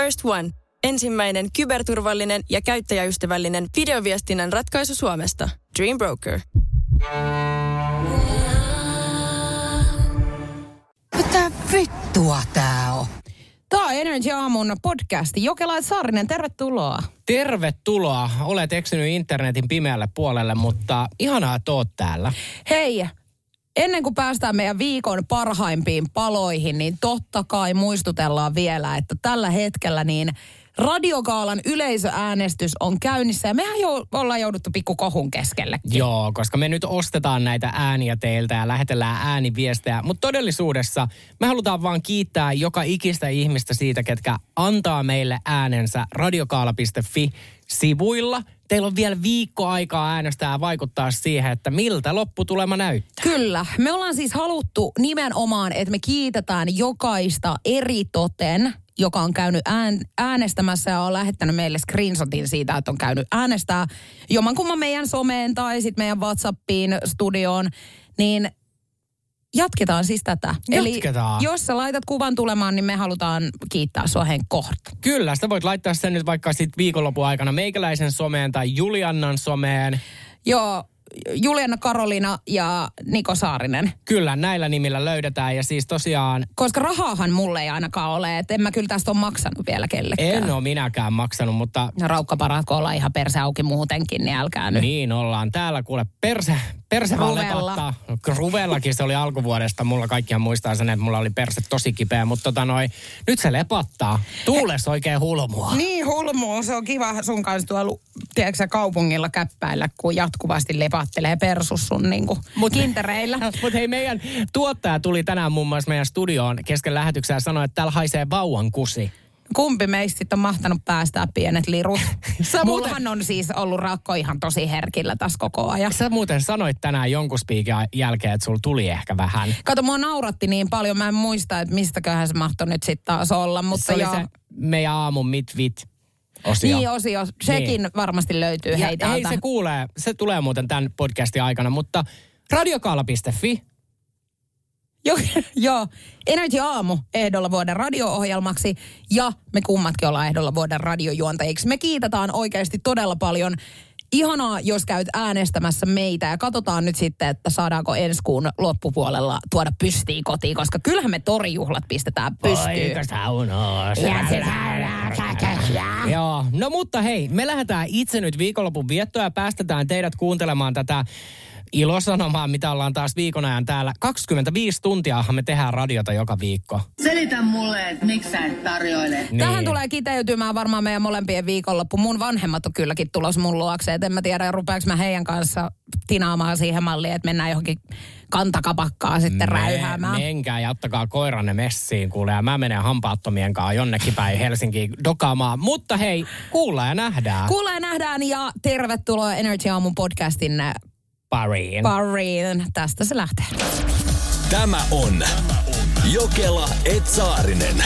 First One. Ensimmäinen kyberturvallinen ja käyttäjäystävällinen videoviestinnän ratkaisu Suomesta. Dream Broker. Mitä vittua tää on? Tämä on Energy Aamun podcasti. Jokela Saarinen, tervetuloa. Tervetuloa. Olet eksynyt internetin pimeälle puolelle, mutta ihanaa, että oot täällä. Hei, ennen kuin päästään meidän viikon parhaimpiin paloihin, niin totta kai muistutellaan vielä, että tällä hetkellä niin Radiokaalan yleisöäänestys on käynnissä ja mehän jo ollaan jouduttu pikku kohun keskelle. Joo, koska me nyt ostetaan näitä ääniä teiltä ja lähetellään ääniviestejä. Mutta todellisuudessa me halutaan vaan kiittää joka ikistä ihmistä siitä, ketkä antaa meille äänensä radiokaala.fi sivuilla. Teillä on vielä viikko aikaa äänestää ja vaikuttaa siihen, että miltä lopputulema näyttää. Kyllä. Me ollaan siis haluttu nimenomaan, että me kiitetään jokaista eri toten, joka on käynyt ään, äänestämässä ja on lähettänyt meille screenshotin siitä, että on käynyt äänestää jommankumman meidän someen tai sitten meidän Whatsappiin, studioon, niin jatketaan siis tätä. Jatketaan. Eli jos sä laitat kuvan tulemaan, niin me halutaan kiittää sua hen kohta. Kyllä, sitä voit laittaa sen nyt vaikka sitten viikonlopun aikana meikäläisen someen tai Juliannan someen. Joo, Juliana Karolina ja Niko Saarinen. Kyllä, näillä nimillä löydetään ja siis tosiaan... Koska rahaahan mulle ei ainakaan ole, että en mä kyllä tästä ole maksanut vielä kellekään. En ole minäkään maksanut, mutta... No raukkaparat, kun ollaan ihan perse auki muutenkin, niin älkää nyt. Niin ollaan. Täällä kuule perse, perse vaan Ruvella. lepattaa. Ruvellakin se oli alkuvuodesta. Mulla kaikkihan muistaa sen, että mulla oli perse tosi kipeä, mutta tota noi, nyt se lepattaa. Tuules oikein hulmua. Niin hulmu, se on kiva sun kanssa tuolla, tiedätkö kaupungilla käppäillä, kun jatkuvasti lepattelee persus sun niinku Mut- kintereillä. Mutta hei, meidän tuottaja tuli tänään muun muassa meidän studioon kesken lähetyksen ja sanoi, että täällä haisee vauvan kusi. Kumpi meistä on mahtanut päästää pienet lirut? Sä muuten- on siis ollut rakko ihan tosi herkillä tässä koko ajan. Sä muuten sanoit tänään jonkun spiikin jälkeen, että sulla tuli ehkä vähän. Kato, mua nauratti niin paljon, mä en muista, että mistäköhän se mahtoi nyt sitten taas olla, mutta se oli joo. se meidän aamun mit vit osio. Niin osio, sekin Niin. varmasti löytyy Ja hei hei, täältä. se kuulee, se tulee muuten tämän podcastin aikana, mutta radiokaala.fi, Jo, joo, Energy Aamu ehdolla vuoden radio-ohjelmaksi ja me kummatkin ollaan ehdolla vuoden radiojuontajiksi. Me kiitetään oikeasti todella paljon. Ihanaa, jos käyt äänestämässä meitä ja katsotaan nyt sitten, että saadaanko ensi kuun loppupuolella tuoda pystiin kotiin, koska kyllähän me torijuhlat pistetään pystyyn. saunoa. Joo, no mutta hei, me lähdetään itse nyt viikonlopun viettoa ja päästetään teidät kuuntelemaan tätä ilosanomaa, mitä ollaan taas viikon ajan täällä. 25 tuntiahan me tehdään radiota joka viikko. Selitä mulle, että miksi sä et tarjoile. Niin. Tähän tulee kiteytymään varmaan meidän molempien viikonloppu. Mun vanhemmat on kylläkin tulos mun luokse. Et en mä tiedä, rupeaks mä heidän kanssa tinaamaan siihen malliin, että mennään johonkin kantakapakkaa sitten räyhäämään. Menkää ja ottakaa koiranne messiin, kuule, ja mä menen hampaattomien kanssa jonnekin päin Helsinkiin dokaamaan. Mutta hei, kuullaan ja nähdään Kuulla ja nähdään ja tervetuloa Energy Aamun podcastin pariin. pariin. Tästä se lähtee. Tämä on Jokela Etsaarinen.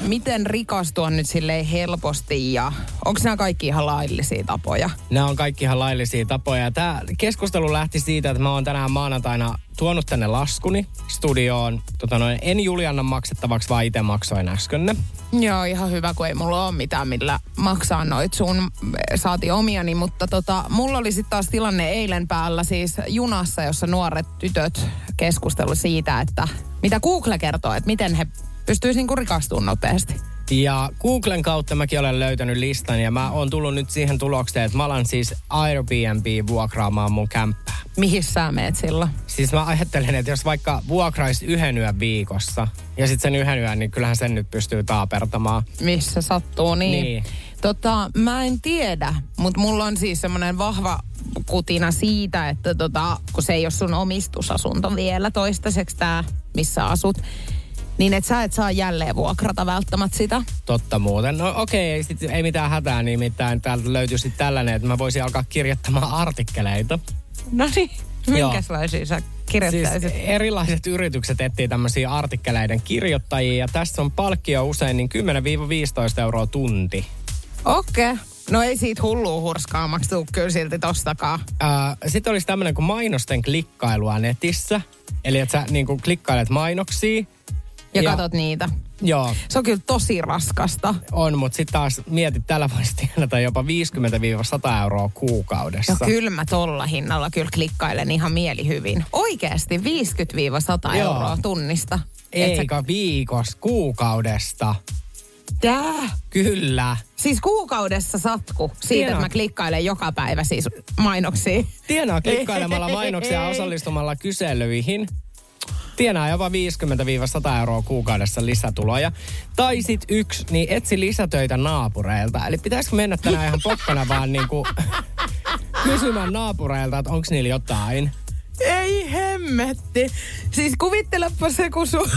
Miten rikastua nyt silleen helposti ja onko nämä kaikki ihan laillisia tapoja? Nämä on kaikki ihan laillisia tapoja. Tämä keskustelu lähti siitä, että mä oon tänään maanantaina tuonut tänne laskuni studioon. Tota noin, en Juliannan maksettavaksi, vaan itse maksoin äsken ne. Joo, ihan hyvä, kun ei mulla ole mitään, millä maksaa noit sun eh, saati omiani, mutta tota, mulla oli sitten taas tilanne eilen päällä siis junassa, jossa nuoret tytöt keskustelu siitä, että mitä Google kertoo, että miten he pystyisivät niinku rikastumaan nopeasti. Ja Googlen kautta mäkin olen löytänyt listan ja mä oon tullut nyt siihen tulokseen, että mä alan siis Airbnb vuokraamaan mun kämppää. Mihin sä meet silloin? Siis mä ajattelen, että jos vaikka vuokraisi yhden yön viikossa ja sitten sen yhden yön, niin kyllähän sen nyt pystyy taapertamaan. Missä sattuu, niin. Niin. Tota, mä en tiedä, mutta mulla on siis semmoinen vahva kutina siitä, että tota, kun se ei ole sun omistusasunto vielä toistaiseksi tää, missä asut, niin et sä et saa jälleen vuokrata välttämättä sitä. Totta muuten. No okei, ei, sit, ei mitään hätää, nimittäin täältä löytyy sitten tällainen, että mä voisin alkaa kirjoittamaan artikkeleita. No niin, minkälaisia sä Siis kirjoittaisit? erilaiset yritykset etsii tämmöisiä artikkeleiden kirjoittajia ja tässä on palkkio usein niin 10-15 euroa tunti. Okei. Okay. No ei siitä hullua hurskaamaksi tuu kyllä silti tostakaan. Sitten olisi tämmöinen kuin mainosten klikkailua netissä. Eli että sä niin kuin klikkailet mainoksia ja, Ja- katot niitä. Joo, Se on kyllä tosi raskasta. on, mutta sitten taas mietit, tällä voisi tienata jopa 50-100 euroa kuukaudessa. No kyllä mä tolla hinnalla kyllä klikkailen ihan mielihyvin. Oikeasti 50-100 Joo. euroa tunnista. Et sä- Eikä viikossa, kuukaudesta. Tää? Kyllä. Siis kuukaudessa satku siitä, Tiedän. että mä klikkailen joka päivä siis mainoksia. Tienaa klikkailemalla mainoksia ja osallistumalla kyselyihin. Tienaa jopa 50-100 euroa kuukaudessa lisätuloja. Tai sit yksi, niin etsi lisätöitä naapureilta. Eli pitäisikö mennä tänään ihan pokkana vaan niinku kysymään naapureilta, että onko niillä jotain. Ei hemmetti. Siis kuvittelepa se, kun sun,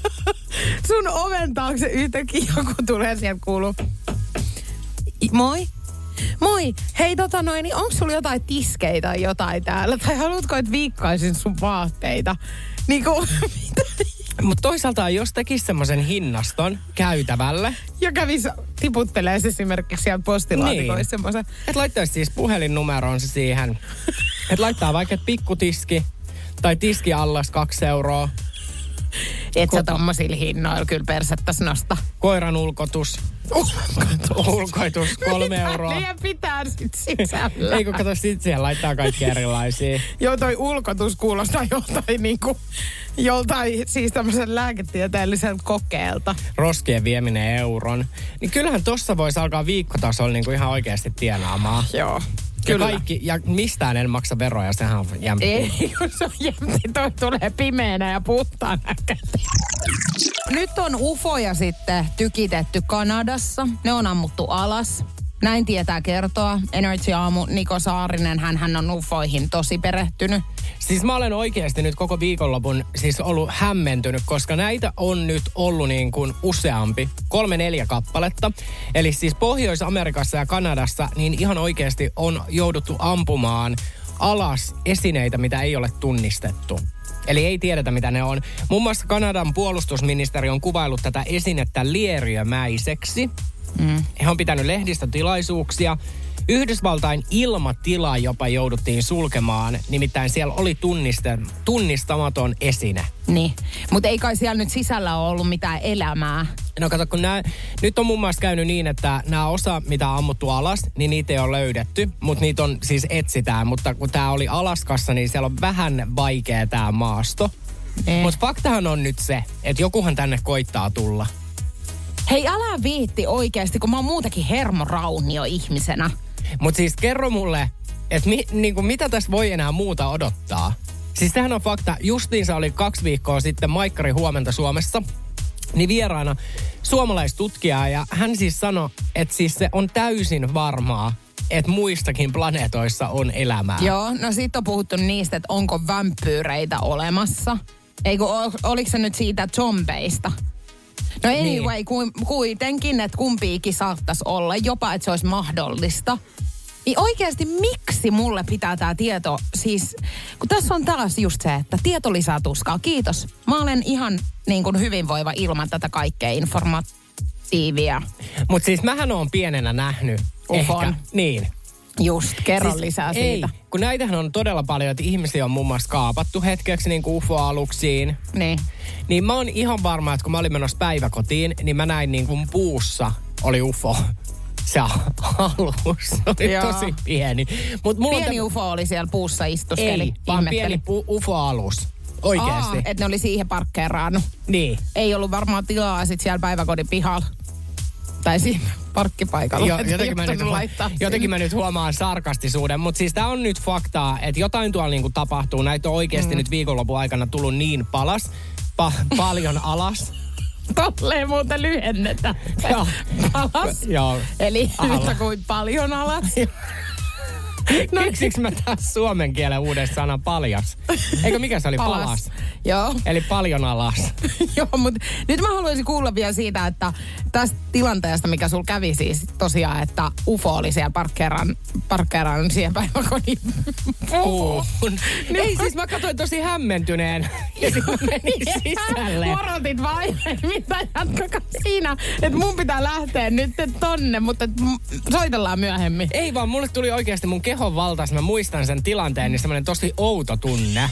sun oven taakse yhtäkkiä joku tulee sieltä kuuluu. Moi. Moi. Hei tota noin, niin onko sulla jotain tiskejä tai jotain täällä? Tai haluatko, että viikkaisin sun vaatteita? Niin kuin, Mutta toisaalta jos tekisi semmoisen hinnaston käytävälle, ja kävis tiputtelee se esimerkiksi siellä postilaatikoissa Niin. semmoisen. että laittaisi siis puhelinnumeronsa siihen. Että laittaa vaikka pikkutiski tai tiski allas kaksi euroa, Et sä tommosilla hinnoilla kyllä persettäs nosta. koiran ulkotus, ulkoitus kolme euroa. Meidän pitää sit sisällä. Ei kun kato sit siellä laittaa kaikki erilaisia. Joo, toi ulkotus kuulostaa joltain niinku, joltain siis tämmöisen lääketieteelliseltä kokeelta. Roskien vieminen euron. Niin kyllähän tossa voisi alkaa viikkotasolla niinku ihan oikeasti tienaamaan. Joo. Ja, Kyllä. kaikki, ja mistään en maksa veroja, sehän on jämpti. Ei, kun se on jämti, toi tulee pimeänä ja puhtaana käteen. Nyt on ufoja sitten tykitetty Kanadassa. Ne on ammuttu alas. Näin tietää kertoa. Energy Aamu Niko Saarinen, hän, hän on ufoihin tosi perehtynyt. Siis mä olen oikeasti nyt koko viikonlopun siis ollut hämmentynyt, koska näitä on nyt ollut niin kuin useampi, kolme neljä kappaletta. Eli siis Pohjois-Amerikassa ja Kanadassa niin ihan oikeasti on jouduttu ampumaan alas esineitä, mitä ei ole tunnistettu. Eli ei tiedetä, mitä ne on. Muun muassa Kanadan puolustusministeri on kuvailut tätä esinettä lieriömäiseksi. Mm. He on pitänyt lehdistötilaisuuksia. Yhdysvaltain ilmatila jopa jouduttiin sulkemaan, nimittäin siellä oli tunniste, tunnistamaton esine. Niin. Mutta ei kai siellä nyt sisällä ole ollut mitään elämää. No kato, kun nää, nyt on muun muassa käynyt niin, että nämä osa, mitä on ammuttu alas, niin niitä ei ole löydetty, mutta niitä on siis etsitään. Mutta kun tämä oli Alaskassa, niin siellä on vähän vaikea tämä maasto. Mutta faktahan on nyt se, että jokuhan tänne koittaa tulla. Hei, älä viitti oikeasti, kun mä oon muutenkin hermoraunio ihmisenä. Mutta siis kerro mulle, että mi, niinku, mitä tässä voi enää muuta odottaa? Siis tämähän on fakta. Justiinsa oli kaksi viikkoa sitten Maikkari huomenta Suomessa. Niin vieraana suomalaistutkija ja hän siis sanoi, että siis se on täysin varmaa, että muistakin planeetoissa on elämää. Joo, no sit on puhuttu niistä, että onko vampyyreitä olemassa. Eikö, ol- oliko se nyt siitä zombeista? No anyway, Niin. ku, kuitenkin, että kumpiikin saattaisi olla, jopa että se olisi mahdollista. Niin oikeasti miksi mulle pitää tämä tieto, siis kun tässä on taas just se, että tieto lisää tuskaa. Kiitos. Mä olen ihan niin kuin hyvinvoiva ilman tätä kaikkea informatiivia. Mutta siis mähän on pienenä nähnyt. Ufon. Ehkä. Niin. Just, kerro lisää Siis ei, siitä. kun näitähän on todella paljon, että ihmisiä on muun muassa kaapattu hetkeksi niin kuin UFO-aluksiin. Niin. Niin mä oon ihan varma, että kun mä olin menossa päiväkotiin, niin mä näin niin kuin puussa oli UFO. Se alus oli Joo. tosi pieni. Mut mulla Pieni on ufo oli siellä puussa istuskeli, Ei, vaan ihmetteli. pieni pu- UFO-alus. Oikeesti. että ne oli siihen parkkeeraannut. Niin. Ei ollut varmaan tilaa sit siellä päiväkodin pihalla. Siinä parkkipaikalla. Jo, jotenkin, mä nyt, laittaa jotenkin mä nyt huomaan sarkastisuuden, mutta siis tää on nyt faktaa, että jotain tuolla niinku tapahtuu. Näitä on oikeasti mm. nyt viikonlopun aikana tullut niin palas, pa- paljon alas. Tolleen muuten lyhennetä. Joo. Palas. Joo. Eli Ala. yhtä kuin paljon alas. No Keksiks mä taas suomen kielen uuden sanan paljas? Eikö mikä se oli? Palas. Joo. Eli paljon alas. Joo, mutta nyt mä haluaisin kuulla vielä siitä, että tästä tilanteesta, mikä sul kävi siis tosiaan, että UFO oli siellä parkkeeran, parkkeeran siihen päiväkodin puuhun. Puuhun. Ei siis mä katsoin tosi hämmentyneen. Ja sitten menin sisälle. Varoitit vaan, ei mitään jatkakaa siinä, että mun pitää lähteä nyt tonne, mutta soitellaan myöhemmin. Ei vaan, mulle tuli oikeasti mun kehon valtaus. Mä muistan sen tilanteen, niin semmoinen tosi outo tunne.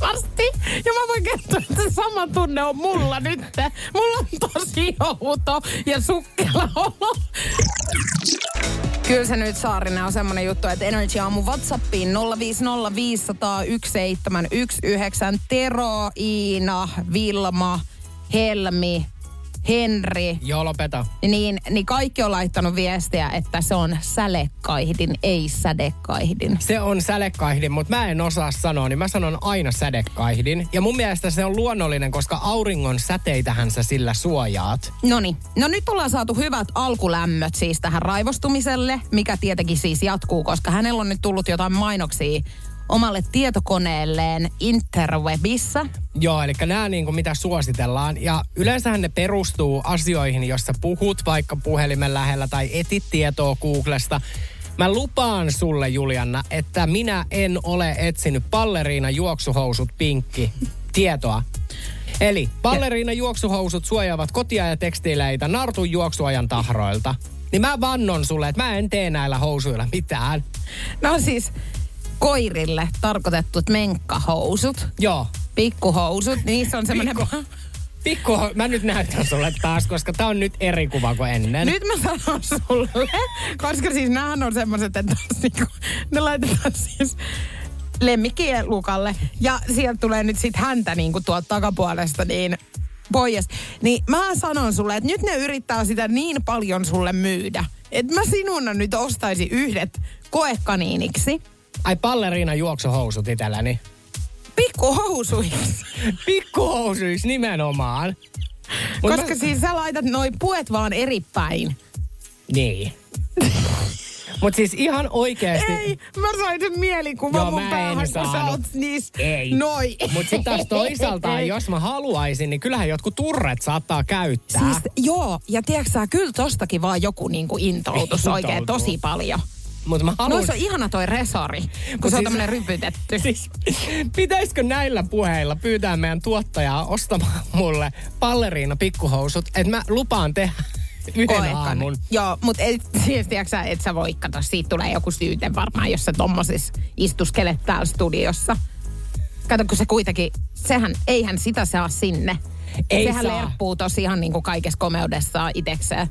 varmasti. Ja mä voin kertoa, että sama tunne on mulla nyt. Mulla on tosi outo ja sukkela olo. Kyllä se nyt Saarinen on semmonen juttu, että Energy Aamu Whatsappiin 050501719. Tero, Iina, Vilma, Helmi, Henri. Joo, lopeta. Niin, niin kaikki on laittanut viestiä, että se on sälekaihdin, ei sädekaihdin. Se on sälekaihdin, mutta mä en osaa sanoa, niin mä sanon aina sädekaihdin. Ja mun mielestä se on luonnollinen, koska auringon säteitähän sä sillä suojaat. Noniin. No nyt ollaan saatu hyvät alkulämmöt siis tähän raivostumiselle, mikä tietenkin siis jatkuu, koska hänellä on nyt tullut jotain mainoksia omalle tietokoneelleen interwebissa. Joo, eli nämä niin kuin mitä suositellaan. Ja yleensähän ne perustuu asioihin, jossa puhut vaikka puhelimen lähellä tai etit tietoa Googlesta. Mä lupaan sulle, Julianna, että minä en ole etsinyt palleriina juoksuhousut pinkki tietoa. Eli palleriina juoksuhousut suojaavat kotia ja tekstiileitä nartun juoksuajan tahroilta. Niin mä vannon sulle, että mä en tee näillä housuilla mitään. No siis koirille tarkoitetut menkkahousut, Joo. pikkuhousut, niissä on semmoinen... Pikku- Pikku, mä nyt näytän sulle taas, koska tää on nyt eri kuva kuin ennen. Nyt mä sanon sulle, koska siis näähän on semmoiset, että niinku, ne laitetaan siis lemmikkien lukalle. Ja sieltä tulee nyt sit häntä niinku tuolta takapuolesta niin pois. Niin mä sanon sulle, että nyt ne yrittää sitä niin paljon sulle myydä. Että mä sinuna nyt ostaisin yhdet koekaniiniksi. Ai palleriina juoksuhousut itselläni. Pikkuhousuiksi. Pikkuhousuissa nimenomaan. Mut Koska mä, siis sä laitat noi puet vaan eri päin. Niin. Mutta siis ihan oikeasti. Ei, mä sain sen mielikuvan Joo, mun päähän, kun sä oot niissä. Ei. Noi. Mutta sitten taas toisaalta, jos mä haluaisin, niin kyllähän jotkut turret saattaa käyttää. Siis joo, ja tiedätkö sä, kyllä tostakin vaan joku niinku intoutus oikein tosi paljon. Mutta mä No haluan... se on ihana toi resori, kun Mut se on siis- tämmönen rypytetty. Siis, pitäisikö näillä puheilla pyytää meidän tuottajaa ostamaan mulle palleriina pikkuhousut, että mä lupaan tehdä yhden aamun. Joo, mutta et, siis tiedätkö sä, et sä voi kato, siitä tulee joku syyte varmaan, jos sä tommosis istuskelet täällä studiossa. Kato, kun se kuitenkin, sehän, eihän sitä saa sinne. Ei sehän saa. lerppuu tosiaan niin kuin kaikessa komeudessaan itekseen.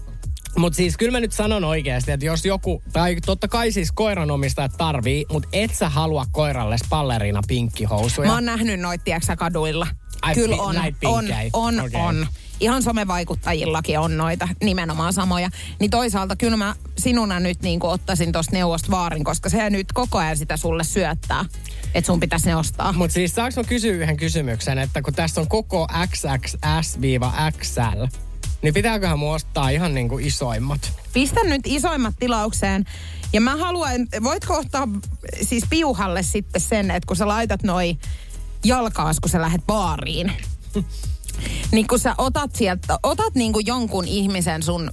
Mutta siis kyllä mä nyt sanon oikeasti, että jos joku, tai totta kai siis koiranomistajat tarvii, mutta et sä halua koiralle palleriina pinkkihousuja. Mä oon nähnyt noit, tiedätkö kaduilla. Ai, Kyllä on, on, on, Okei. on. Ihan somevaikuttajillakin on noita nimenomaan samoja. Niin toisaalta kyllä mä sinuna nyt niin ottaisin tosta neuvosta vaarin, koska se nyt koko ajan sitä sulle syöttää, että sun pitäisi ne ostaa. Mutta siis saanko mä kysyä yhden kysymyksen, että kun tässä on koko XXS-XL, niin pitääköhän mun ostaa ihan niinku isoimmat? Pistä nyt isoimmat tilaukseen. Ja mä haluan, voitko ottaa siis piuhalle sitten sen, että kun sä laitat noi jalkaas, kun sä lähdet baariin. niin kun sä otat sieltä, otat niinku jonkun ihmisen sun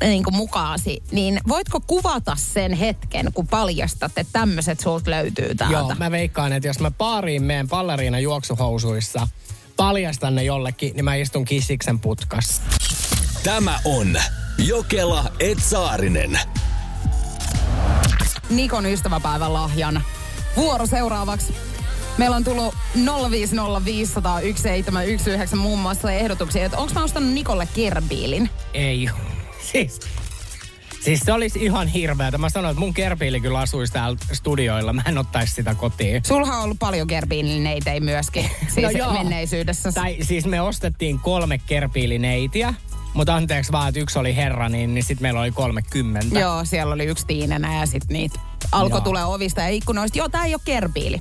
niinku mukaasi, niin voitko kuvata sen hetken, kun paljastat, että tämmöiset sulta löytyy täältä? Joo, mä veikkaan, että jos mä baariin meen palleriina juoksuhousuissa, paljastan ne jollekin, niin mä istun kissiksen putkassa. Tämä on Jokela Etsaarinen. Nikon ystäväpäivän lahjana. Vuoro seuraavaksi. Meillä on tullut 050501719 muun muassa ehdotuksia, että onko mä ostanut Nikolle kerbiilin? Ei. Siis, siis se olisi ihan hirveätä. Mä sanoin, että mun kerpiili kyllä asuisi täällä studioilla. Mä en ottaisi sitä kotiin. Sulha on ollut paljon kerbiilineitä ei myöskin, siis No joo. menneisyydessä. Tai siis me ostettiin kolme kerpiilineitiä. Mutta anteeksi vaan, että yksi oli herra, niin, niin sitten meillä oli 30. Joo, siellä oli yksi tiinenä ja sitten niitä alkoi tulee ovista ja ikkunoista. Joo, tää ei ole kerpiili.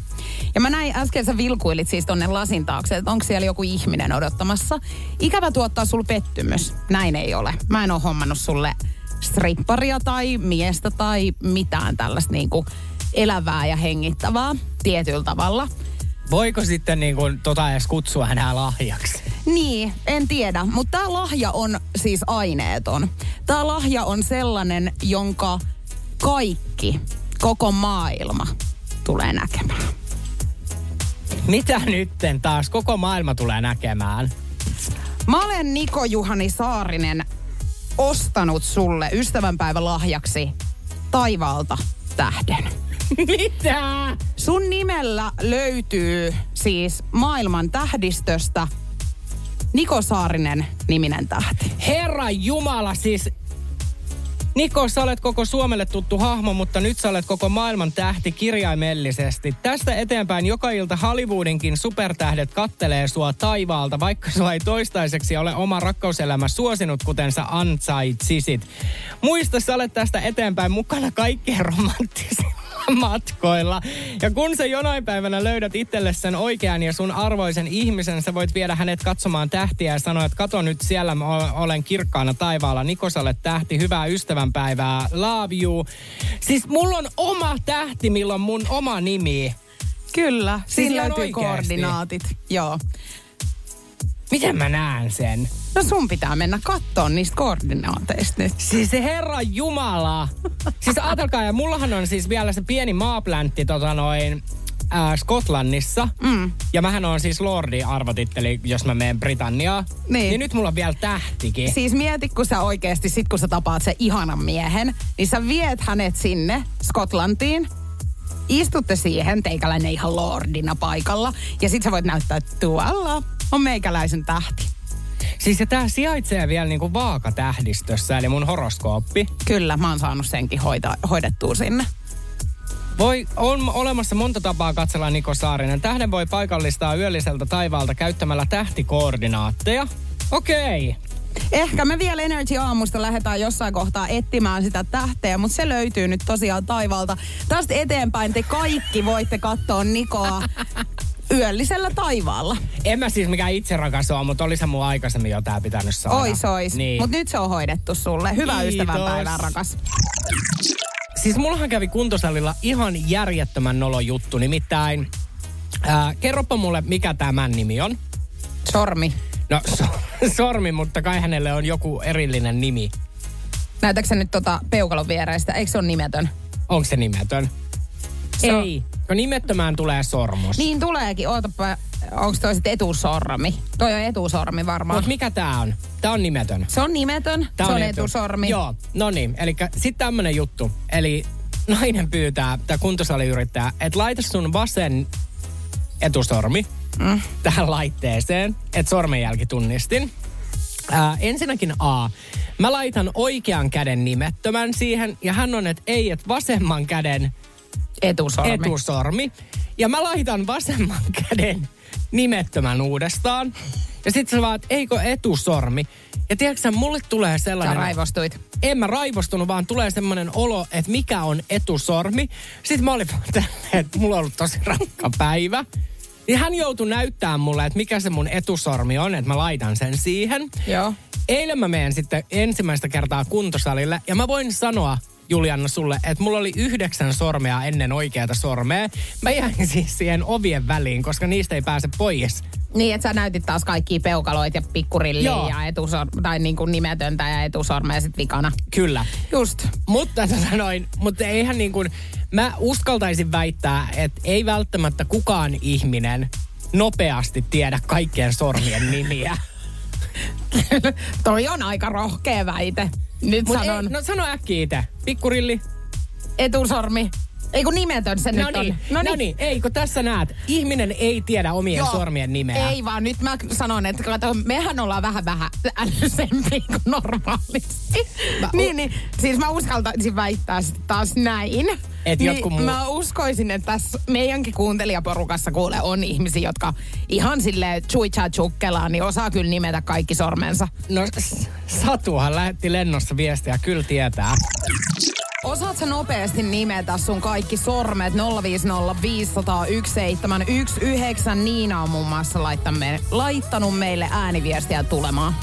Ja mä näin äsken sä vilkuilit siis tonne lasin taakse, että onko siellä joku ihminen odottamassa. Ikävä tuottaa sulle pettymys. Näin ei ole. Mä en ole hommannut sulle stripparia tai miestä tai mitään tällaista niinku elävää ja hengittävää tietyllä tavalla. Voiko sitten niin kuin, tota edes kutsua enää lahjaksi? Niin, en tiedä, mutta tämä lahja on siis aineeton. Tämä lahja on sellainen, jonka kaikki, koko maailma tulee näkemään. Mitä nytten taas koko maailma tulee näkemään? Mä olen Niko Juhani Saarinen ostanut sulle ystävänpäivän lahjaksi taivaalta tähden. Mitä? Sun nimellä löytyy siis maailman tähdistöstä Niko Saarinen niminen tähti. Herra Jumala, siis Niko, sä olet koko Suomelle tuttu hahmo, mutta nyt sä olet koko maailman tähti kirjaimellisesti. Tästä eteenpäin joka ilta Hollywoodinkin supertähdet kattelee sua taivaalta, vaikka sua ei toistaiseksi ole oma rakkauselämä suosinut, kuten sä ansaitsisit. Muista, sä olet tästä eteenpäin mukana kaikkien romanttisilla matkoilla. Ja kun sä jonain päivänä löydät itselle sen oikean ja sun arvoisen ihmisen, sä voit viedä hänet katsomaan tähtiä ja sanoa, että kato nyt siellä mä olen kirkkaana taivaalla. Nikosalle tähti, hyvää ystävänpäivää, love you. Siis mulla on oma tähti, milloin mun oma nimi. Kyllä, Siis siinä ihan löytyy koordinaatit. Joo. Miten mä näen sen? No sun pitää mennä kattoon niistä koordinaateista nyt. Siis se Herra Jumala. Siis ajatelkaa, ja mullahan on siis vielä se pieni maapläntti tota noin, äh, Skotlannissa. Mm. Ja mähän on siis Lordi arvotitteli, jos mä menen Britanniaan. Niin. niin nyt mulla on vielä tähtikin. Siis mieti, kun sä oikeasti, sit kun sä tapaat sen ihanan miehen, niin sä viet hänet sinne Skotlantiin, istutte siihen, teikäläinen ihan lordina paikalla, ja sit sä voit näyttää, että tuolla on meikäläisen tähti. Siis ja tää sijaitsee vielä niinku vaakatähdistössä, eli mun horoskooppi. Kyllä, mä oon saanut senkin hoita, hoidettua sinne. Voi, on olemassa monta tapaa katsella Niko Saarinen. Tähden voi paikallistaa yölliseltä taivaalta käyttämällä tähtikoordinaatteja. Okei. Ehkä me vielä Energy Aamusta lähdetään jossain kohtaa etsimään sitä tähteä, mutta se löytyy nyt tosiaan taivalta. Tästä eteenpäin te kaikki voitte katsoa Nikoa yöllisellä taivaalla. En mä siis mikään itse rakas ole, mutta olisi mun aikaisemmin jo tää pitänyt saada. Ois, ois. Niin. Mutta nyt se on hoidettu sulle. Hyvää Kiitos. ystävänpäivää, rakas. Siis mullahan kävi kuntosalilla ihan järjettömän nolo juttu. Nimittäin, ää, kerropa mulle, mikä tämän nimi on. Sormi. No, so, sormi, mutta kai hänelle on joku erillinen nimi. Näytätkö nyt tota peukalon viereistä? Eikö se ole nimetön? Onko se nimetön? On- Ei, kun nimettömään tulee sormus. Niin tuleekin. Ootapa, onko toi sitten etusormi? Toi on etusormi varmaan. Mutta mikä tää on? Tää on nimetön. se on nimetön, Tää se on etu- etusormi. Joo, no niin. Eli sitten tämmönen juttu. Eli nainen pyytää, tämä kuntosaliyrittäjä, että laita sun vasen etusormi mm. tähän laitteeseen, että sormenjälki tunnistin. Ää, ensinnäkin A. Mä laitan oikean käden nimettömän siihen, ja hän on, että ei, että vasemman käden Etusormi. etusormi. Ja mä laitan vasemman käden nimettömän uudestaan. Ja sitten sä vaan, eikö etusormi. Ja tiedätkö sä, mulle tulee Sä sellainen... raivostuit. En mä raivostunut, vaan tulee semmoinen olo, että mikä on etusormi. Sitten mä olin vaan että mulla on ollut tosi rankka päivä. Ja hän joutui näyttämään mulle, että mikä se mun etusormi on, että mä laitan sen siihen. Joo. Eilen mä menen sitten ensimmäistä kertaa kuntosalille ja mä voin sanoa Julianna sulle, että mulla oli yhdeksän sormea ennen oikeata sormea. Mä jäin siis siihen ovien väliin, koska niistä ei pääse pois. Niin, että sä näytit taas kaikkia peukaloit ja pikkurilliä Joo. ja etusor- tai niin kuin nimetöntä ja etusormea sit vikana. Kyllä. Just. Mutta sanoin, mutta eihän niin kuin, mä uskaltaisin väittää, että ei välttämättä kukaan ihminen nopeasti tiedä kaikkien sormien nimiä. Toi on aika rohkea väite. Nyt Mut sanon ei, no sano äkkiä itse. Pikkurilli. etusormi. Ei kun nimetön se No nyt on. niin, no niin. Ei, kun tässä näet. Ihminen ei tiedä omien Joo. sormien nimeä. Ei vaan, nyt mä sanon, että kato, mehän ollaan vähän vähän älyllisempiä kuin normaalisti. Mä- niin, niin, siis mä uskaltaisin väittää sit taas näin. Et niin jotkut muu- Mä uskoisin, että tässä meidänkin kuuntelijaporukassa kuule on ihmisiä, jotka ihan silleen chuicha chukkelaan, niin osaa kyllä nimetä kaikki sormensa. No Satuhan lähetti lennossa viestiä, kyllä tietää. Osaat sä nopeasti nimetä sun kaikki sormet 050501719. Niina on muun muassa laittanut meille, laittanut meille ääniviestiä tulemaan.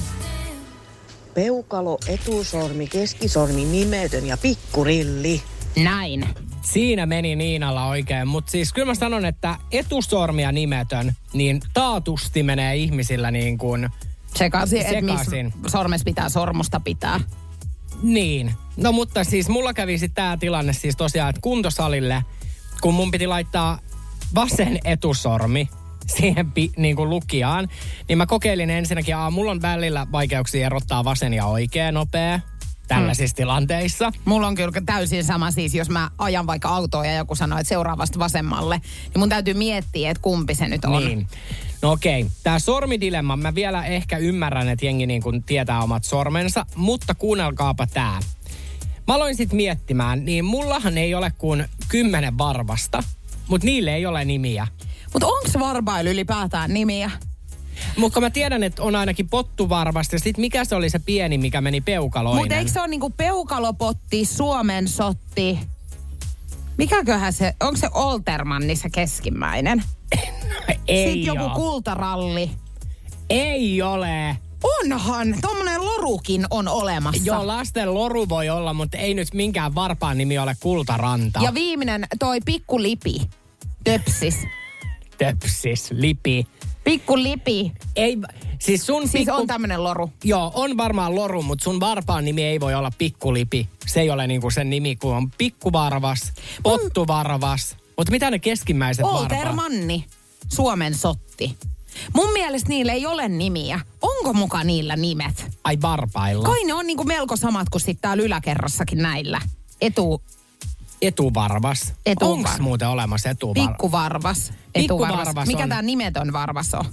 Peukalo, etusormi, keskisormi, nimetön ja pikkurilli. Näin. Siinä meni Niinalla oikein, mutta siis kyllä mä sanon, että etusormia nimetön, niin taatusti menee ihmisillä niin kuin, Sekaisin, Sekaisin. sormes pitää sormusta pitää. niin. No mutta siis mulla kävi sitten tämä tilanne siis tosiaan, että kuntosalille, kun mun piti laittaa vasen etusormi siihen pi, niin kuin lukijaan, niin mä kokeilin ensinnäkin, aa, mulla on välillä vaikeuksia erottaa vasen ja oikea nopea. Tällaisissa tilanteissa. Mulla on kyllä täysin sama siis, jos mä ajan vaikka autoa ja joku sanoo, että seuraavasta vasemmalle, niin mun täytyy miettiä, että kumpi se nyt on. Niin. No okei, tämä sormidilemma, mä vielä ehkä ymmärrän, että jengi niin kuin tietää omat sormensa, mutta kuunnelkaapa tää. Mä aloin sitten miettimään, niin mullahan ei ole kuin kymmenen varvasta, mutta niille ei ole nimiä. Mutta onko varpailu ylipäätään nimiä? Mutta mä tiedän, että on ainakin pottuvarvasta. Ja sit mikä se oli se pieni, mikä meni peukaloinen? Mutta eikö se ole niinku peukalopotti, Suomen sotti? Mikäköhän se, onko se Oltermanni se keskimmäinen? Ei Sitten joku oo. kultaralli. Ei ole. Onhan, tommonen lorukin on olemassa. Joo, lasten loru voi olla, mutta ei nyt minkään varpaan nimi ole Kultaranta. Ja viimeinen, toi pikku lipi. Töpsis. Töpsis, lipi. Pikku lipi. Ei, siis sun Siis pikku... on tämmönen loru. Joo, on varmaan loru, mutta sun varpaan nimi ei voi olla pikkulipi. Se ei ole niinku sen nimi, kun on pikkuvarvas, pottuvarvas. Mutta mitä ne keskimmäiset varpaat? Oltermanni. Suomen sotti. Mun mielestä niillä ei ole nimiä. Onko muka niillä nimet? Ai varpailla. Kai ne on niinku melko samat kuin sitten täällä yläkerrassakin näillä. Etu, Etuvarvas. Etuvar- Onko muuten olemassa etuvarvas? pikkuvarvas. Pikkuvarvas Etuvarvas. Mikä on- tämä nimetön varvas on?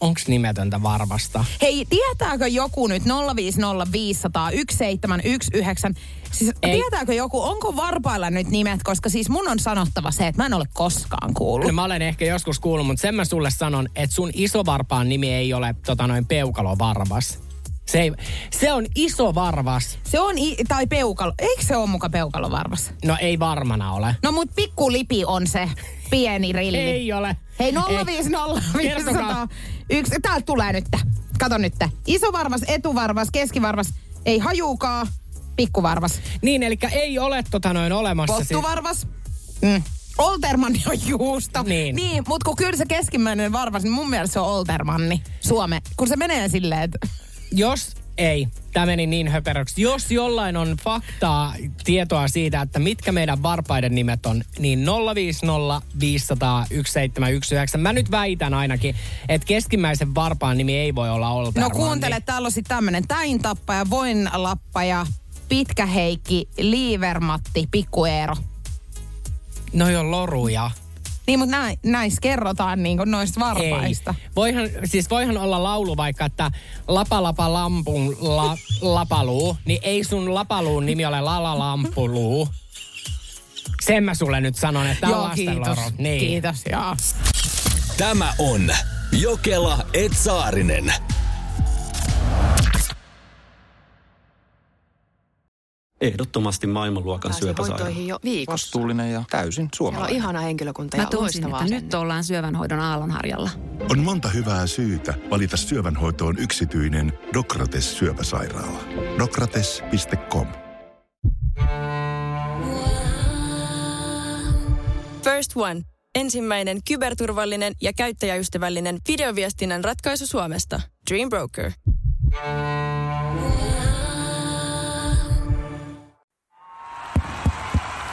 Onko nimetöntä varvasta? Hei, tietääkö joku nyt 050501719? Siis Ei. tietääkö joku, onko varpailla nyt nimet? Koska siis mun on sanottava se, että mä en ole koskaan kuullut. No, mä olen ehkä joskus kuullut, mutta sen mä sulle sanon, että sun isovarpaan nimi ei ole tota noin peukalovarvas. Se, ei, se on iso varvas. Se on, i- tai peukalo, eikö se ole muka peukalovarvas? No ei varmana ole. No mut pikku lipi on se pieni rilli. Ei ole. Hei Ei. 050 Kertokaa. Yksi, täältä tulee nyt. Kato nyt. Iso varvas, etuvarvas, keskivarvas, ei hajuukaa, pikkuvarvas. Niin, eli ei ole tota noin olemassa. siis- Pottuvarvas. Mm. Oltermanni on juusto. Niin. niin mutta kun kyllä se keskimmäinen varvas, niin mun mielestä se on Oltermanni. Suome. Kun se menee silleen, että Jos ei, tämä meni niin höperöksi. Jos jollain on faktaa, tietoa siitä, että mitkä meidän varpaiden nimet on, niin 050 500 1719. Mä nyt väitän ainakin, että keskimmäisen varpaan nimi ei voi olla no Oltermanni. kuuntele, täällä on sitten tämmönen täintappaja, voinlappaja, pitkä Heikki, Liivermatti, pikku Eero. No jo loruja. Niin, mutta näin, näissä kerrotaan niin noista varpaista. Ei. Voihan, siis voihan olla laulu vaikka, että lapa lapa lampun la, lapaluu, niin ei sun lapaluun nimi ole lala lampuluu. Sen mä sulle nyt sanon, että tää on Joo, kiitos. Niin. Kiitos, joo. Tämä on Jokela Etsaarinen. Ehdottomasti maailmanluokan syöpäsairaala. hoitoihin jo viikossa. Vastuullinen ja täysin Siellä on suomalainen. ihana henkilökunta ja Mä loistavaa että nyt asennetta. ollaan syövänhoidon aallonharjalla. On monta hyvää syytä valita syövänhoitoon yksityinen Dokrates syöpäsairaala. Dokrates.com First One. Ensimmäinen kyberturvallinen ja käyttäjäystävällinen videoviestinnän ratkaisu Suomesta. Dream Broker.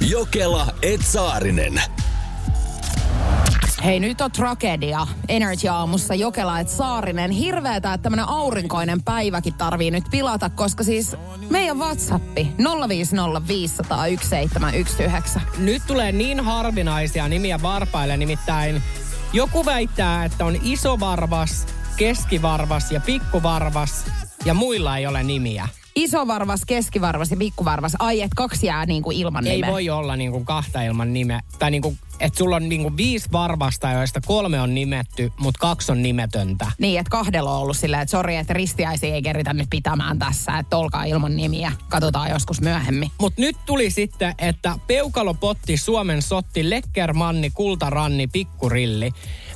Jokela Etsaarinen. Hei, nyt on tragedia. Energy aamussa Jokela et Saarinen. Hirveetä, että tämmönen aurinkoinen päiväkin tarvii nyt pilata, koska siis meidän WhatsAppi 050501719. Nyt tulee niin harvinaisia nimiä varpaille, nimittäin joku väittää, että on iso varvas, keskivarvas ja pikkuvarvas ja muilla ei ole nimiä. Isovarvas, keskivarvas ja pikkuvarvas. Ai, et kaksi jää niin kuin ilman Ei nimeä. voi olla niin kuin kahta ilman nimeä. Tai niin kuin että sulla on niinku viisi varvasta, joista kolme on nimetty, mutta kaksi on nimetöntä. Niin, että kahdella on ollut silleen, että sori, että ristiäisiä ei keritä nyt pitämään tässä, että olkaa ilman nimiä. Katsotaan joskus myöhemmin. Mutta nyt tuli sitten, että Peukalopotti, Suomen sotti, Lekkermanni, Kultaranni, Pikkurilli.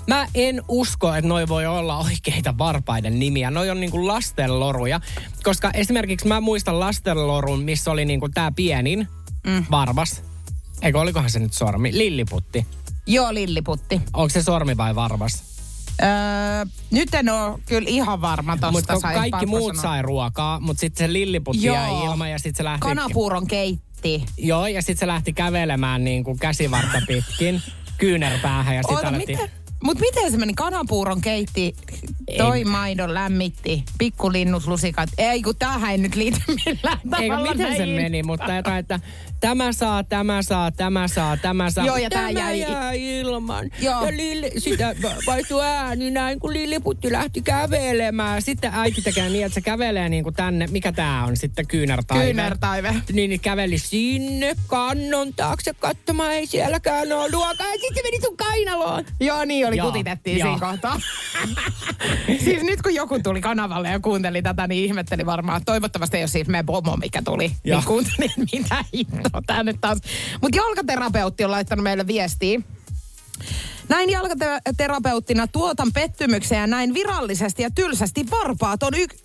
Mä en usko, että noi voi olla oikeita varpaiden nimiä. Noi on niinku lastenloruja. Koska esimerkiksi mä muistan lastenlorun, missä oli niinku tää pienin mm. varvas. Eikö olikohan se nyt sormi? Lilliputti. Joo, lilliputti. Onko se sormi vai varvas? Öö, nyt en ole kyllä ihan varma tosta. Mutta kaikki muut sanoa. sai ruokaa, mutta sitten se lilliputti Joo. jäi ilman ja sitten se lähti... Kanapuuron keitti. Joo, ja sitten se lähti kävelemään niin kuin käsivartta pitkin kyynärpäähän ja sitten alettiin... miten? Mut miten se meni? Kanapuuron keitti, toi En- maidon lämmitti, pikkulinnut, lusikat. Ei kun tämähän ei nyt liity millään Eikö tavalla miten se meni, mutta jotain, että tämä saa, tämä saa, tämä saa, tämä saa. Joo, ja tää tämä jäi- jää ilman. Joo. Ja Lilli, sitä vaihtui ääni näin, kun Lilliputti lähti kävelemään. Sitten äiti tekee niin, että se kävelee niin kuin tänne, mikä tää on sitten, kyynärtaive. Kyynärtaive. Niin, niin käveli sinne kannon taakse katsomaan, ei sielläkään ole luokaa. Ja sitten meni sun kainaloon. Joo, niin oli, Joo, kutitettiin joo. siinä kohtaa. siis nyt kun joku tuli kanavalle ja kuunteli tätä, niin ihmetteli varmaan. Toivottavasti ei ole siis meidän pomo, mikä tuli. Joo. Niin kuunteli, että mitä hittoa tää nyt taas. Mutta jalkaterapeutti on laittanut meille viestiä. Näin jalkaterapeuttina tuotan pettymyksiä ja näin virallisesti ja tylsästi varpaat on yksi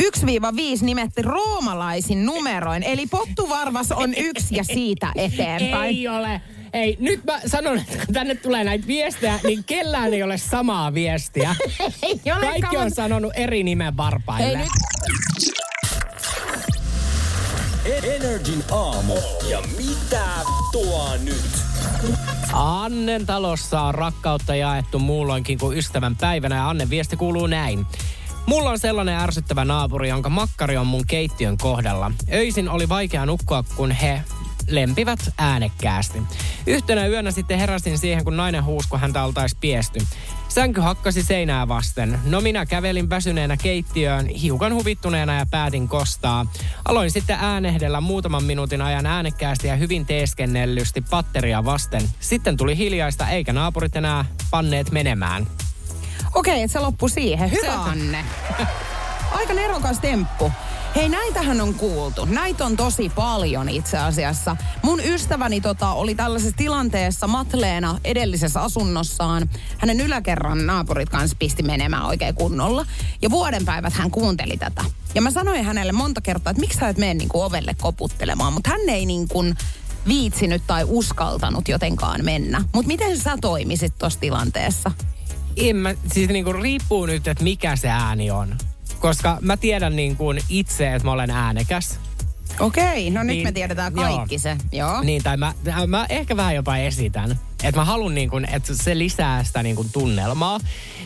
1-5 nimetti roomalaisin numeroin. Eli pottuvarvas on yksi ja siitä eteenpäin. Ei ole. Ei, nyt mä sanon, että kun tänne tulee näitä viestejä, niin kellään ei ole samaa viestiä. Ei olekaan, Kaikki on mutta- sanonut eri nimen varpaille. Ei nyt. Energin aamu. Ja mitä tuo nyt? Annen talossa on rakkautta jaettu muulloinkin kuin ystävän päivänä ja Annen viesti kuuluu näin. Mulla on sellainen ärsyttävä naapuri, jonka makkari on mun keittiön kohdalla. Öisin oli vaikea nukkua, kun he lempivät äänekkäästi. Yhtenä yönä sitten heräsin siihen, kun nainen huusi, kun häntä oltaisi piesty. Sänky hakkasi seinää vasten. No minä kävelin väsyneenä keittiöön, hiukan huvittuneena ja päätin kostaa. Aloin sitten äänehdellä muutaman minuutin ajan äänekkäästi ja hyvin teeskennellysti patteria vasten. Sitten tuli hiljaista, eikä naapurit enää panneet menemään. Okei, että se loppui siihen. Hyvä, Anne. Aika nerokas temppu. Hei, näitähän on kuultu. Näitä on tosi paljon itse asiassa. Mun ystäväni tota, oli tällaisessa tilanteessa Matleena edellisessä asunnossaan. Hänen yläkerran naapurit kanssa pisti menemään oikein kunnolla. Ja vuoden päivät hän kuunteli tätä. Ja mä sanoin hänelle monta kertaa, että miksi sä et mene niin kuin ovelle koputtelemaan. Mutta hän ei niin kuin viitsinyt tai uskaltanut jotenkaan mennä. Mutta miten sä toimisit tuossa tilanteessa? En mä, siis niinku riippuu nyt, että mikä se ääni on. Koska mä tiedän niin kuin itse, että mä olen äänekäs. Okei, no nyt Niin, me tiedetään joo. kaikki se. Joo. Niin, tai mä, mä ehkä vähän jopa esitän. Että mä haluan niin kuin, että se lisää sitä niin kuin tunnelmaa.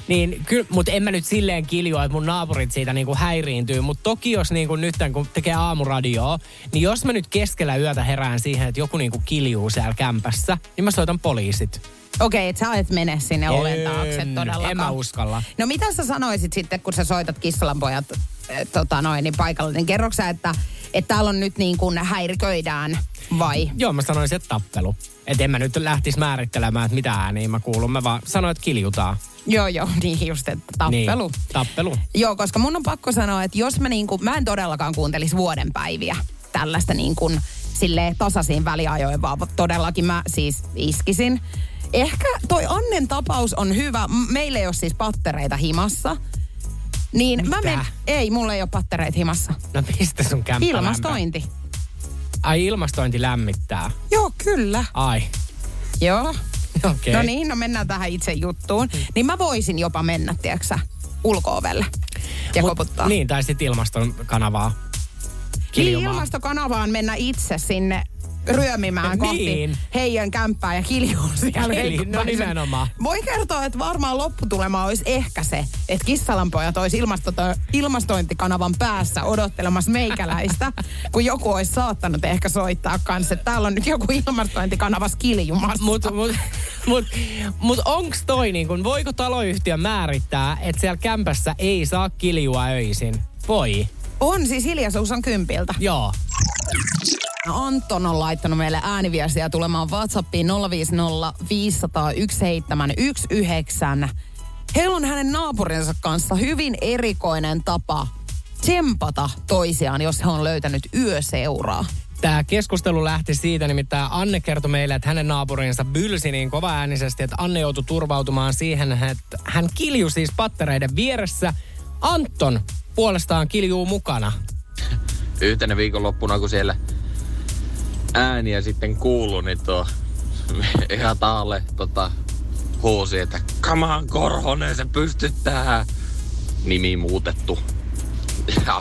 Niin kyllä, mutta en mä nyt silleen kiljua, että mun naapurit siitä niin kuin häiriintyy. Mutta toki jos niin kuin nyt, kun tekee aamuradioa, niin jos mä nyt keskellä yötä herään siihen, että joku niin kuin kiljuu siellä kämpässä, niin mä soitan poliisit. Okei, että sä et mene sinne oven taakse En, todellakaan. En mä uskalla. No mitä sä sanoisit sitten, kun sä soitat kissalanpojat eh, tota noin, niin paikalle, niin kerroksä, että, että täällä on nyt niin kuin häiriköidään vai? Joo, mä sanoisin, että tappelu. Että en mä nyt lähtisi määrittelemään, että mitä ääniä mä kuulun. Mä vaan sanoin, että kiljutaan. Joo, joo, niin just, että tappelu. Niin, tappelu. Joo, koska mun on pakko sanoa, että jos mä niin kuin, mä en todellakaan kuuntelisi vuoden päiviä tällaista niin kuin sille tasaisiin väliajoin, vaan todellakin mä siis iskisin. Ehkä toi Annen tapaus on hyvä. Meillä ei ole siis pattereita himassa. Niin mä Mitä? men... Ei, mulla ei ole pattereita himassa. No mistä sun kämppä? Ilmastointi. Ai ilmastointi lämmittää. Joo, kyllä. Ai, Joo. okei. No niin, no mennään tähän itse juttuun. Niin mä voisin jopa mennä, tiedätkö ulko-ovelle ja Mut- koputtaa. Niin, tai sitten ilmaston kanavaa. Niin, Kiljumaan. ilmastokanavaan mennä itse sinne ryömimään kohti Niin. heidän kämppää ja kiljuu siellä. Eli, no nimenomaan. Voi kertoa, että varmaan lopputulema olisi ehkä se, että kissalanpojat olisi ilmasto- ilmastointikanavan päässä odottelemassa meikäläistä, kun joku olisi saattanut ehkä soittaa kanssa, että täällä on nyt joku ilmastointikanavas kiljumassa. Mutta mut, mut, mut onks toi niin kun, voiko taloyhtiö määrittää, että siellä kämpässä ei saa kiljua öisin? Voi. On siis hiljaisuus on kympiltä. Joo. Anton on laittanut meille ääniviestiä tulemaan WhatsAppiin 050 500 1719. Heillä on hänen naapurinsa kanssa hyvin erikoinen tapa tsempata toisiaan, jos he on löytänyt yöseuraa. Tämä keskustelu lähti siitä, nimittäin Anne kertoi meille, että hänen naapurinsa bylsi niin kova äänisesti, että Anne joutui turvautumaan siihen, että hän kiljui siis pattereiden vieressä. Anton puolestaan kiljuu mukana. Yhtenä viikonloppuna, kun siellä ääniä sitten kuului, niin tuo ihan taalle tota, huusi, että Kamaan Korhonen, se pystyt tähän. Nimi muutettu. Ja,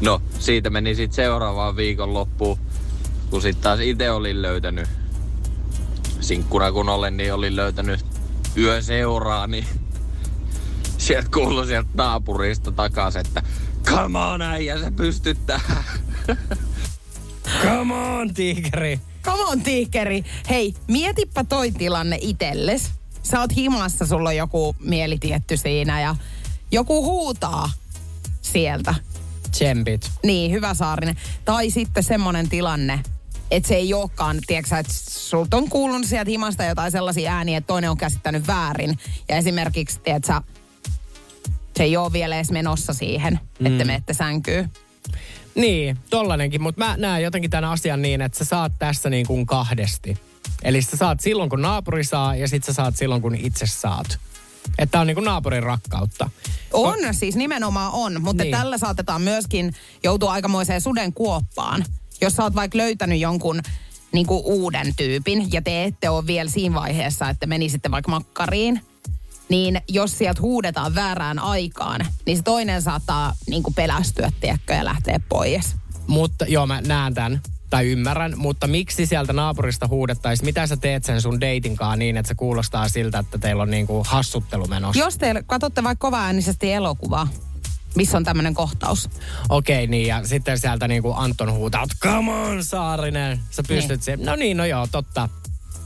no, siitä meni sitten seuraavaan viikonloppuun, kun sitten taas itse olin löytänyt, sinkkuna kun olen, niin olin löytänyt yöseuraa, niin sieltä kuului sieltä naapurista takaisin, että Come on äijä, sä pystyt tähän. Come on, tiikeri. Come on, tiikeri. Hei, mietipä toi tilanne itelles. Sä oot himassa, sulla on joku mielitietty siinä ja joku huutaa sieltä. Tsempit. Niin, hyvä Saarinen. Tai sitten semmonen tilanne, että se ei olekaan, tiedätkö että sulta on kuulunut sieltä himasta jotain sellaisia ääniä, että toinen on käsittänyt väärin. Ja esimerkiksi, tiedätkö, se ei ole vielä edes menossa siihen, mm. että menette sänkyyn. Niin, tollanenkin, mutta mä näen jotenkin tämän asian niin, että sä saat tässä niin kuin kahdesti. Eli sä saat silloin, kun naapuri saa, ja sit sä saat silloin, kun itse saat. Että on niin kuin naapurin rakkautta. On, Ko- siis nimenomaan on, mutta niin. tällä saatetaan myöskin joutua aikamoiseen suden kuoppaan. Jos sä oot vaikka löytänyt jonkun niin kuin uuden tyypin, ja te ette ole vielä siinä vaiheessa, että menisitte vaikka makkariin, niin jos sieltä huudetaan väärään aikaan, niin se toinen saattaa niin kuin pelästyä, tiedätkö, ja lähteä pois. Mutta joo, mä näen tämän tai ymmärrän, mutta miksi sieltä naapurista huudettaisiin? Mitä sä teet sen sun deitinkaan niin, että se kuulostaa siltä, että teillä on niinku hassuttelu menossa? Jos te katsotte vaikka kovaäänisesti elokuvaa, missä on tämmöinen kohtaus. Okei, okay, niin ja sitten sieltä niinku Anton huutaa, come on Saarinen, sä pystyt niin. siihen. No niin, no joo, totta.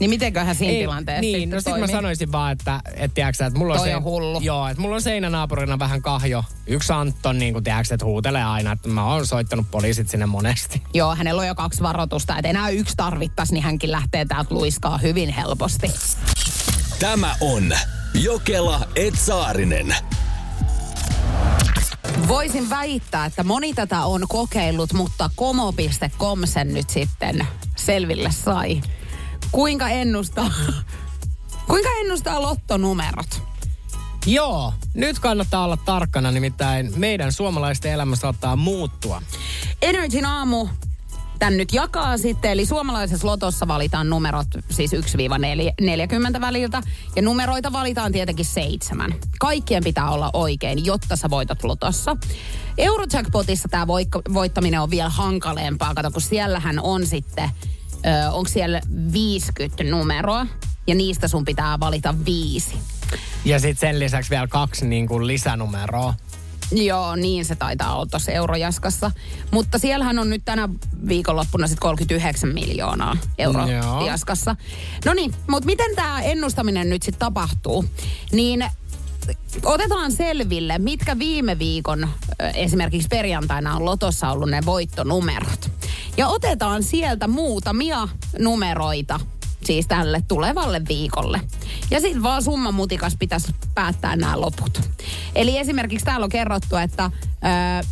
Niin mitenköhän siinä Ei, tilanteessa Niin, no sitten mä sanoisin vaan, että, et, tiiäksä, että mulla on, Toi se, on hullu. Joo, että mulla on seinänaapurina vähän kahjo. Yksi Anton, niin kuin tiedätkö, että huutelee aina, että mä oon soittanut poliisit sinne monesti. Joo, hänellä on jo kaksi varoitusta, että enää yksi tarvittaisi, niin hänkin lähtee täältä luiskaa hyvin helposti. Tämä on Jokela Etsaarinen. Voisin väittää, että moni tätä on kokeillut, mutta komo.com sen nyt sitten selville sai. Kuinka ennustaa, kuinka ennustaa lottonumerot? Joo, nyt kannattaa olla tarkkana, nimittäin meidän suomalaisten elämä saattaa muuttua. Energin aamu tän nyt jakaa sitten, eli suomalaisessa lotossa valitaan numerot siis 1-40 väliltä, ja numeroita valitaan tietenkin seitsemän. Kaikkien pitää olla oikein, jotta sä voitat lotossa. Eurojackpotissa tämä voittaminen on vielä hankaleempaa, kato kun siellähän on sitten onko siellä 50 numeroa ja niistä sun pitää valita viisi. Ja sitten sen lisäksi vielä kaksi niin kuin lisänumeroa. Joo, niin se taitaa olla tuossa Eurojaskassa. Mutta siellähän on nyt tänä viikonloppuna sitten 39 miljoonaa Eurojaskassa. No niin, mutta miten tämä ennustaminen nyt sitten tapahtuu? Niin otetaan selville, mitkä viime viikon esimerkiksi perjantaina on Lotossa ollut ne voittonumerot. Ja otetaan sieltä muutamia numeroita siis tälle tulevalle viikolle. Ja sitten vaan summa mutikas pitäisi päättää nämä loput. Eli esimerkiksi täällä on kerrottu, että ö,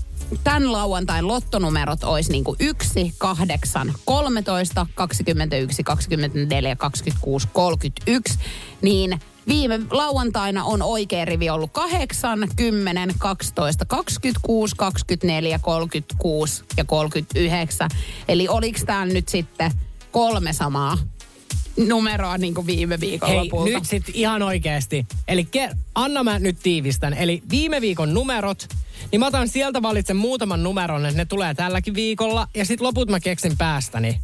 tämän lauantain lottonumerot olisi niin 1, 8, 13, 21, 24, 26, 31. Niin Viime lauantaina on oikea rivi ollut 8, 10, 12, 26, 24, 36 ja 39. Eli oliko tämä nyt sitten kolme samaa numeroa niin kuin viime viikon Hei, lopulta? nyt sitten ihan oikeasti. Eli ke, anna mä nyt tiivistän. Eli viime viikon numerot, niin mä otan sieltä valitsen muutaman numeron, että ne tulee tälläkin viikolla. Ja sitten loput mä keksin päästäni.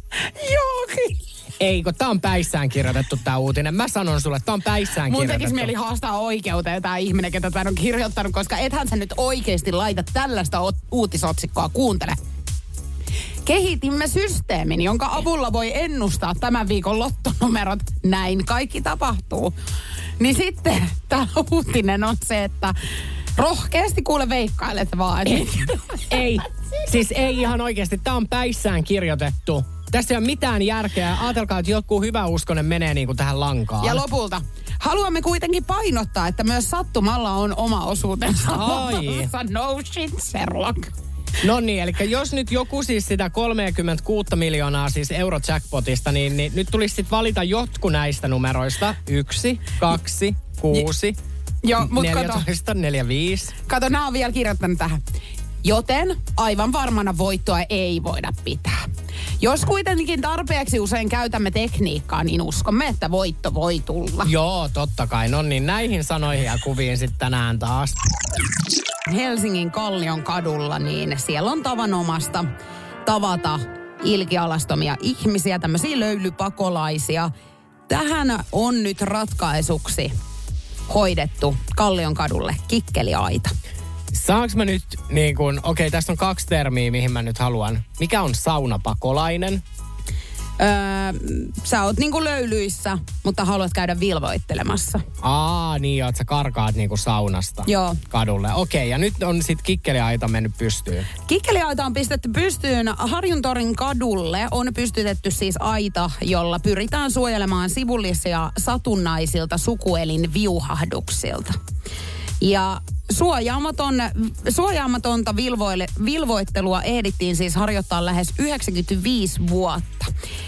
Joo, ei, kun tää on päissään kirjoitettu tää uutinen. Mä sanon sulle, tää on päissään Mun kirjoitettu. tekisi mieli haastaa oikeuteen tämä ihminen, ketä tämän on kirjoittanut, koska ethän sä nyt oikeasti laita tällaista uutisotsikkoa. Kuuntele. Kehitimme systeemin, jonka avulla voi ennustaa tämän viikon lottonumerot. Näin kaikki tapahtuu. Niin sitten tämä uutinen on se, että rohkeasti kuule veikkailet vaan. Ei, ei. Siis ei ihan oikeasti. Tämä on päissään kirjoitettu Tässä ei ole mitään järkeä. Ajatelkaa, että joku hyvä uskonen menee niin kuin tähän lankaan. Ja lopulta. Haluamme kuitenkin painottaa, että myös sattumalla on oma osuutensa. Ai. no shit, Sherlock. No niin, eli jos nyt joku siis sitä 36 miljoonaa siis eurojackpotista, niin, niin nyt tulisi sitten valita jotkut näistä numeroista. Yksi, kaksi, kuusi, Joo, mut kato. 14, 4, 5. Kato, nämä on vielä kirjoittanut tähän. Joten aivan varmana voittoa ei voida pitää. Jos kuitenkin tarpeeksi usein käytämme tekniikkaa, niin uskomme, että voitto voi tulla. Joo, totta kai. No niin, näihin sanoihin ja kuviin sitten tänään taas. Helsingin Kallion kadulla, niin siellä on tavanomasta tavata ilkialastomia ihmisiä, tämmöisiä löylypakolaisia. Tähän on nyt ratkaisuksi hoidettu Kallion kadulle kikkeliaita. Saanko mä nyt niin kun, okei, tässä on kaksi termiä, mihin mä nyt haluan. Mikä on saunapakolainen? Öö, sä oot niinku löylyissä, mutta haluat käydä vilvoittelemassa. Aa, niin joo, että sä karkaat niinku saunasta Joo. kadulle. Okei, ja nyt on sit kikkeliaita mennyt pystyyn. Kikkeliaita on pistetty pystyyn. Harjuntorin kadulle on pystytetty siis aita, jolla pyritään suojelemaan sivullisia satunnaisilta sukuelin viuhahduksilta. Ja suojaamaton, suojaamatonta vilvoille, vilvoittelua ehdittiin siis harjoittaa lähes 95 vuotta.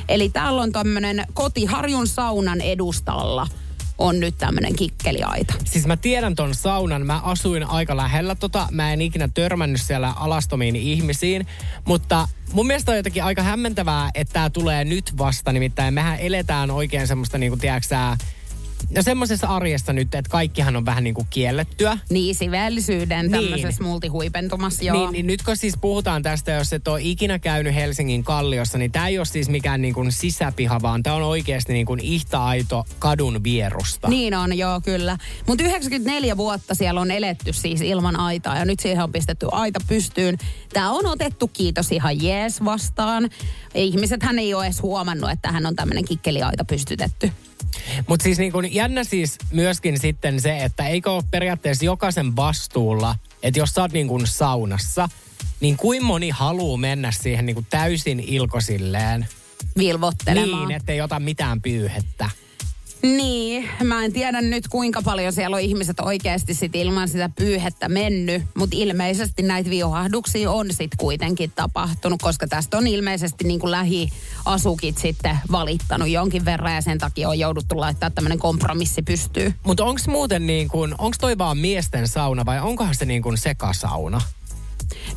Eli täällä on tämmöinen koti Harjun saunan edustalla on nyt tämmöinen kikkeliaita. Siis mä tiedän ton saunan, mä asuin aika lähellä tota, mä en ikinä törmännyt siellä alastomiin ihmisiin, mutta mun mielestä on jotenkin aika hämmentävää, että tää tulee nyt vasta, nimittäin mehän eletään oikein semmoista niinku, tiedätkö sä, No semmoisessa arjessa nyt, että kaikkihan on vähän niin kuin kiellettyä. Niin, siveellisyyden Niin. tämmöisessä multihuipentumassa, joo. Niin, niin nyt kun siis puhutaan tästä, jos et ole ikinä käynyt Helsingin kalliossa, niin tämä ei ole siis mikään niin kuin sisäpiha, vaan tämä on oikeasti niin kuin ihta-aito kadun vierusta. Niin on, joo, kyllä. Mutta 94 vuotta siellä on eletty siis ilman aitaa ja nyt siihen on pistetty aita pystyyn. Tämä on otettu, kiitos, ihan jees vastaan. Ihmiset hän ei ole edes huomannut, että hän on tämmöinen kikkeliaita pystytetty. Mutta siis niin kuin jännä siis myöskin sitten se, että eikö ole periaatteessa jokaisen vastuulla, että jos sä oot niin kuin saunassa, niin kuin moni haluaa mennä siihen niin kuin täysin ilkosilleen. Vilvottelemaan. Niin, ettei ota mitään pyyhettä. Niin, mä en tiedä nyt kuinka paljon siellä on ihmiset oikeasti sit ilman sitä pyyhettä mennyt, mutta ilmeisesti näitä viuhahduksia on sit kuitenkin tapahtunut, koska tästä on ilmeisesti niin kuin lähiasukit sitten valittanut jonkin verran ja sen takia on jouduttu laittaa tämmöinen kompromissi pystyy. Mutta onko muuten niin kuin, onko toi vaan miesten sauna vai onkohan se niin kuin sekasauna?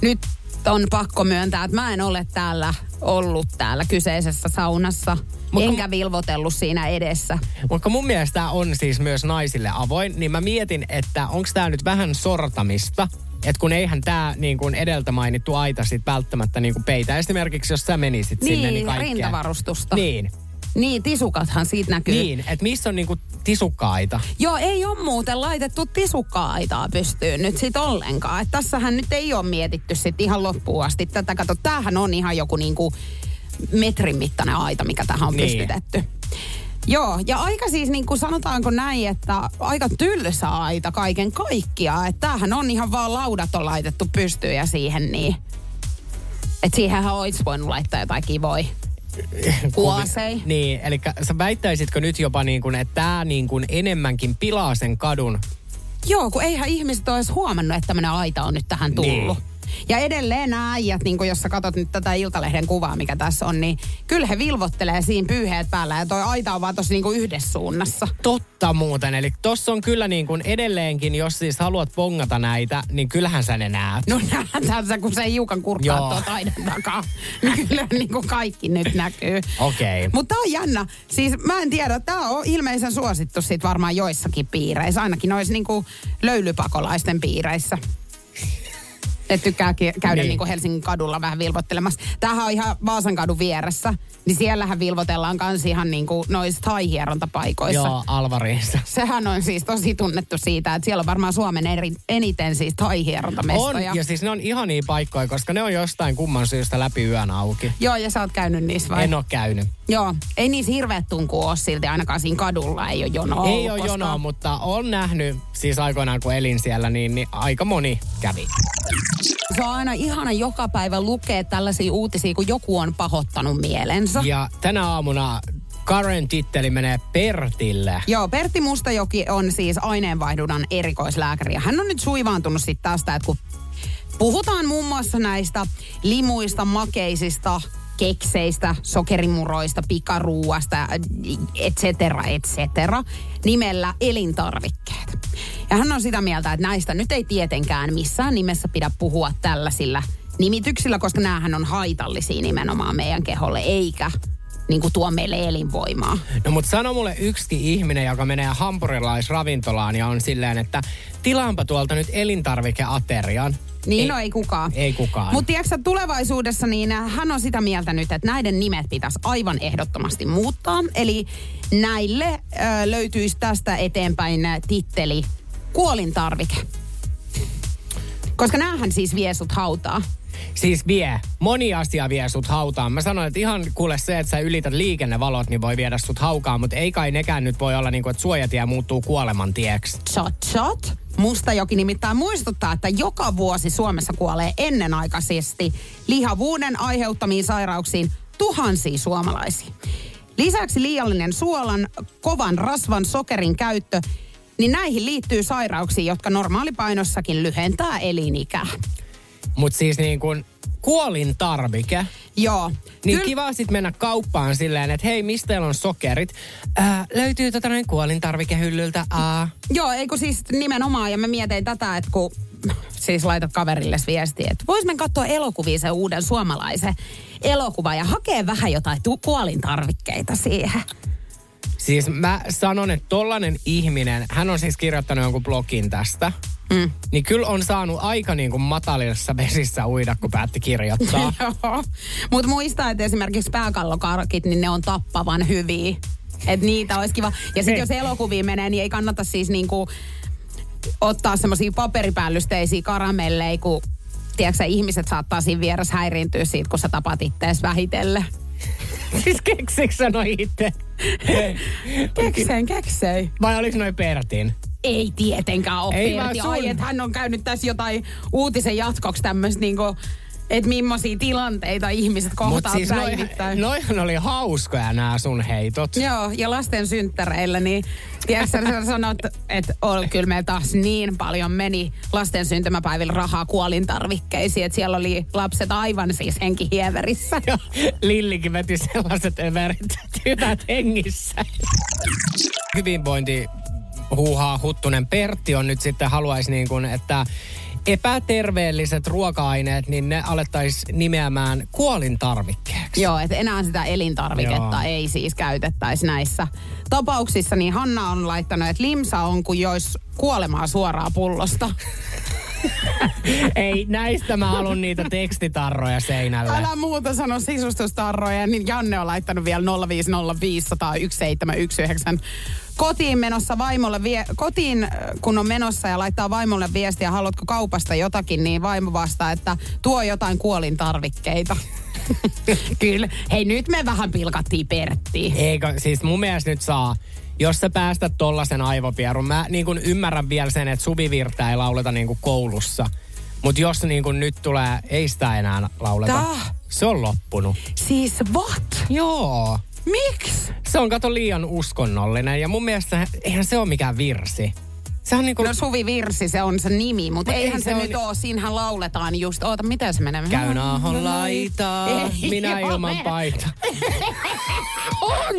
Nyt on pakko myöntää, että mä en ole täällä ollut täällä kyseisessä saunassa. Mut enkä vilvotellut siinä edessä. Mutta mun mielestä tää on siis myös naisille avoin, niin mä mietin, että onko tämä nyt vähän sortamista, että kun eihän tämä niin kuin edeltä mainittu aita sit välttämättä niin kuin peitä. Esimerkiksi jos sä menisit Niin, sinne, niin kaikkea. rintavarustusta. Niin, Niin, tisukathan siitä näkyy. niin että missä on niin kuin tisukkaita. Joo, ei ole muuten laitettu tisukka-aitaa pystyyn nyt sit ollenkaan. Et tässähän nyt ei ole mietitty sit ihan loppuun asti. Tätä kato, tämähän on ihan joku niinku metrin mittainen aita, mikä tähän on Niin. pystytetty. Joo, ja aika siis niin kuin sanotaanko näin, että aika tylsä aita kaiken kaikkiaan. Että tämähän on ihan vaan laudat on laitettu pystyyn ja siihen niin. Että siihenhän olisi voinut laittaa jotain kivoja. Kuosei. Niin, eli sä väittäisitkö nyt jopa niin kuin, että tämä niin kuin enemmänkin pilaa sen kadun Joo, kun eihän ihmiset ole edes huomannut, että tämmöinen aita on nyt tähän tullut. Niin. Ja edelleen nämä äijät, niin jos sä katsot nyt tätä Iltalehden kuvaa, mikä tässä on, niin kyllä he vilvottelee siinä pyyheet päällä ja toi aita on vaan tossa niin yhdessä suunnassa. Totta muuten. Eli tossa on kyllä niin kuin edelleenkin, jos siis haluat pongata näitä, niin kyllähän sä ne näet. No näetään sä, kun se hiukan kurkkaa tuota aidan takaa. Niin kyllä niin kuin kaikki nyt näkyy. Okei. Mutta tää on jännä. Siis mä en tiedä, tää on ilmeisen suosittu sit varmaan joissakin piireissä. Ainakin noissa niinku löylypakolaisten piireissä. Et tykkää käydä Niin. niin. niinku Helsingin kadulla vähän vilvottelemassa. Tämähän on ihan Vaasan kadun vieressä. Niin siellähän vilvotellaan kans ihan niinku noissa taihierontapaikoissa. Joo, Alvariinsa. Sehän on siis tosi tunnettu siitä, että siellä on varmaan Suomen eri, eniten siis On, taihierontamestoja. ja siis ne on ihania paikkoja, koska ne on jostain kumman syystä läpi yön auki. Joo, ja sä oot käynyt niissä vai? En ole käynyt. Joo, ei niissä hirveät tunkua ole silti, ainakaan siinä kadulla ei ole jonoa Ei ole koskaan. jonoa, mutta on nähnyt siis aikoinaan kun elin siellä, niin, niin aika moni kävi. Se on aina ihana joka päivä lukea tällaisia uutisia, kun joku on pahoittanut mielensä. Ja tänä aamuna Karen titteli menee Pertille. Joo, Pertti Mustajoki on siis aineenvaihdunnan erikoislääkäri. Ja hän on nyt suivaantunut sitten tästä, että kun puhutaan muun muassa näistä limuista, makeisista, kekseistä, sokerimuroista, pikaruuasta, et cetera, et cetera, nimellä elintarvikkeet. Ja hän on sitä mieltä, että näistä nyt ei tietenkään missään nimessä pidä puhua tällaisilla nimityksillä, koska näähän on haitallisia nimenomaan meidän keholle, eikä niin kuin tuo meille elinvoimaa. No mutta sano mulle yksi ihminen, joka menee hampurilaisravintolaan ja on silleen, että tilaanpa tuolta nyt elintarvikeaterian. Niin, ei, no ei kukaan. Ei kukaan. Mutta tiedätkö tulevaisuudessa, niin hän on sitä mieltä nyt, että näiden nimet pitäisi aivan ehdottomasti muuttaa. Eli näille ö, löytyisi tästä eteenpäin titteli kuolintarvike. Koska näähän siis vie sut hautaa. Siis vie. Moni asia vie sut hautaan. Mä sanoin, että ihan kuule se, että sä ylität liikennevalot, niin voi viedä sut haukaan. Mutta ei kai nekään nyt voi olla niin kuin, että suojatie muuttuu kuoleman tieksi. Chot chot. Mustajoki nimittäin muistuttaa, että joka vuosi Suomessa kuolee ennenaikaisesti lihavuuden aiheuttamiin sairauksiin tuhansia suomalaisia. Lisäksi liiallinen suolan, kovan rasvan, sokerin käyttö, niin näihin liittyy sairauksia, jotka normaalipainossakin lyhentää elinikää. Mutta siis niin kuin kuolin tarvike. Joo. Niin Kyl... kiva sit mennä kauppaan silleen, että hei, mistä teillä on sokerit? Ää, löytyy tota noin kuolintarvikehyllyltä. Aa. Joo, eikö siis nimenomaan, ja mä mietin tätä, että kun siis laitat kaverille viestiä, että vois mennä katsoa elokuvia sen uuden suomalaisen elokuva ja hakea vähän jotain tu- kuolintarvikkeita siihen. Siis mä sanon, että tollanen ihminen, hän on siis kirjoittanut jonkun blogin tästä. Mm. Niin kyllä on saanut aika niin kuin matalissa vesissä uida, kun päätti kirjoittaa. Mutta muista, että esimerkiksi pääkallokarkit, niin ne on tappavan hyviä. Että niitä olisi kiva. Ja sitten jos elokuviin menee, niin ei kannata siis niinku ottaa semmoisia paperipäällysteisiä karamelleja, kun tiedätkö, ihmiset saattaa siinä vieressä häiriintyä siitä, kun sä tapat ittees vähitelle. siis keksiks sanoi itse? kekseen, kekseen. Vai oliko noin Pertin? Ei tietenkään ole Ei Pertti. vaan sun. Ai, että hän on käynyt tässä jotain uutisen jatkoksi tämmöistä niinku, että millaisia tilanteita ihmiset kohtaa siis noi, päivittäin. noihan oli hauskoja nämä sun heitot. Joo, ja lasten synttäreillä, niin tiedätkö, sä sanot, että on, kyllä me taas niin paljon meni lasten syntymäpäivillä rahaa kuolintarvikkeisiin, että siellä oli lapset aivan siis henkihieverissä. Ja Lillikin veti sellaiset överit, että hyvät hengissä. Hyvinvointi huuhaa huttunen Pertti on nyt sitten haluaisi niin kuin, että epäterveelliset ruoka-aineet, niin ne alettaisiin nimeämään kuolintarvikkeeksi. Joo, että enää sitä elintarviketta Joo. ei siis käytettäisi näissä tapauksissa. Niin Hanna on laittanut, että limsa on kuin jos kuolemaa suoraan pullosta. Ei, näistä mä haluan niitä tekstitarroja seinälle. Älä muuta sano sisustustarroja, niin Janne on laittanut vielä 050501719 kotiin menossa vaimolle, vie, kotiin äh, kun on menossa ja laittaa vaimolle viestiä, haluatko kaupasta jotakin, niin vaimo vastaa, että tuo jotain kuolintarvikkeita. Kyllä. Hei, nyt me vähän pilkattiin Perttiin. Eikö, siis mun mielestä nyt saa, jos sä päästät tollasen aivopierun. Mä niin kun ymmärrän vielä sen, että suvivirttä ei lauleta niin kuin koulussa. Mutta jos niin kun nyt tulee, ei sitä enää lauleta. Tää? Se on loppunut. Siis what? Joo. Miksi? Se on kato liian uskonnollinen ja mun mielestä eihän se ole mikään virsi. Se on niinku... No Suvi Virsi, se on se nimi, mutta Mut ei eihän se se, on- nyt ole. Siinähän lauletaan just, oota, miten se menee? Käyn ahon laitaa, Ei minä ilman paita. On!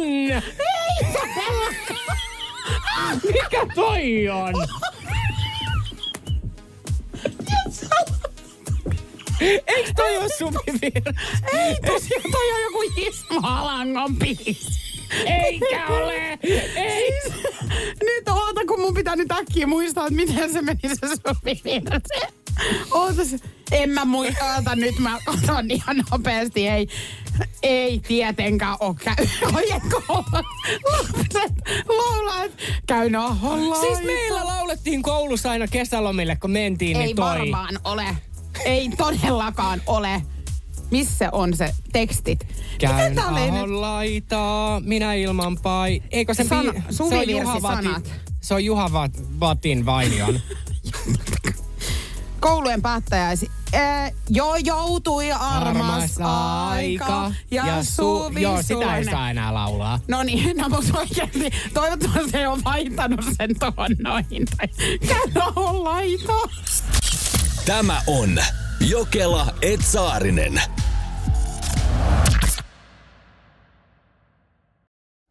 Mikä toi on? Eikö toi ole Suvi Virsi? Ei, tosiaan toi on joku Ismo Alangon biisi. Eikä ole! Ei! Nyt oota, kun mun pitää nyt äkkiä muistaa, että miten se meni se Suvi Virsi. Oota se. En mä muista, nyt mä otan ihan nopeasti, ei. Ei tietenkään oo käy. Ojenko lapset laulaa, että käy naholla. Siis meillä laulettiin koulussa aina kesälomille, kun mentiin, Ei niin toi. varmaan ole. Ei todellakaan ole. Missä on se tekstit? Käyn ahon laitaa, minä ilman pai. Eikö se, Sana- bi- se on Juha Virsi Vati, sanat. Se on Juha Vat- Vatin Vainion. Koulujen päättäjäisi. Ee, jo joutui armas, aika. Ja, Suvi Joo, sitä ei saa enää laulaa. No niin, no mutta oikeasti, toivottavasti se on vaihtanut sen tuohon noihin. Tai käy laita. Tämä on Jokela Etsaarinen.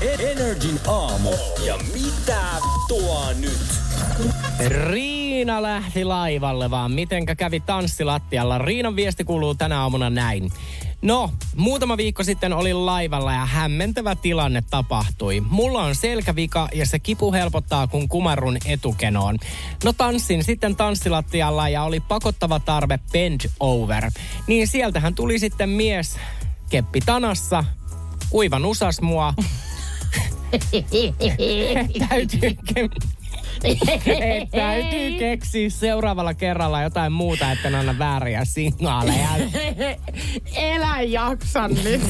Energin aamu. Ja mitä tuo nyt? Riina lähti laivalle, vaan mitenkä kävi tanssilattialla. Riinan viesti kuuluu tänä aamuna näin. No, muutama viikko sitten olin laivalla ja hämmentävä tilanne tapahtui. Mulla on selkävika ja se kipu helpottaa, kun kumarrun etukenoon. No tanssin sitten tanssilattialla ja oli pakottava tarve bend over. Niin sieltähän tuli sitten mies keppi tanassa, kuivan usas mua. Täytyy täytyy keksiä seuraavalla kerralla jotain muuta, että anna vääriä signaaleja. Elä jaksa nyt.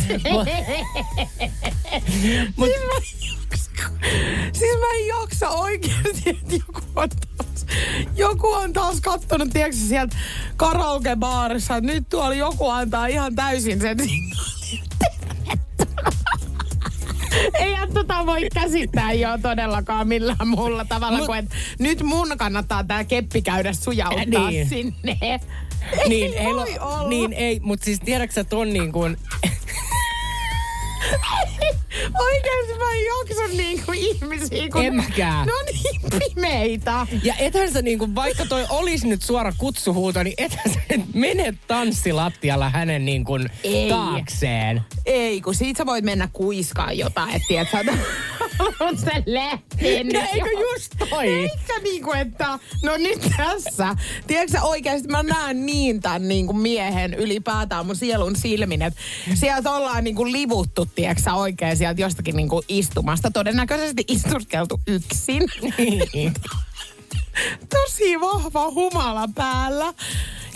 Mut, Siis mä en jaksa. Siis mä en jaksa oikeasti, että joku on taas, joku on taas kattonut, tiedätkö sieltä karaokebaarissa, nyt tuolla joku antaa ihan täysin sen signaalin. Ei tota voi käsittää jo todellakaan millään muulla tavalla Mut- kuin, että nyt mun kannattaa tää keppi käydä sujauttaa Niin. sinne. niin, ei voi lo- olla. niin ei, mutta siis tiedätkö sä ton niin kuin, Oikeesti mä en jaksa niinku ihmisiä, kun En mäkään. ne on niin pimeitä. ja ethän sä niin kuin, vaikka toi olisi nyt suora kutsuhuuto, niin ethän sä nyt mene tanssilattialla hänen niin kuin Ei. taakseen. Ei, kun siitä sä voit mennä kuiskaan jotain, että tiedät sä, on se lähtee No eikö just toi? Eikä niinku, että no nyt tässä. Tiedätkö sä oikeasti, mä näen niin tämän niinku miehen ylipäätään mun sielun silmin, että sieltä ollaan niinku livuttu, tiedätkö sä oikein sieltä jostakin niinku istumasta. Todennäköisesti istuskeltu yksin. Niin. Tosi vahva humala päällä.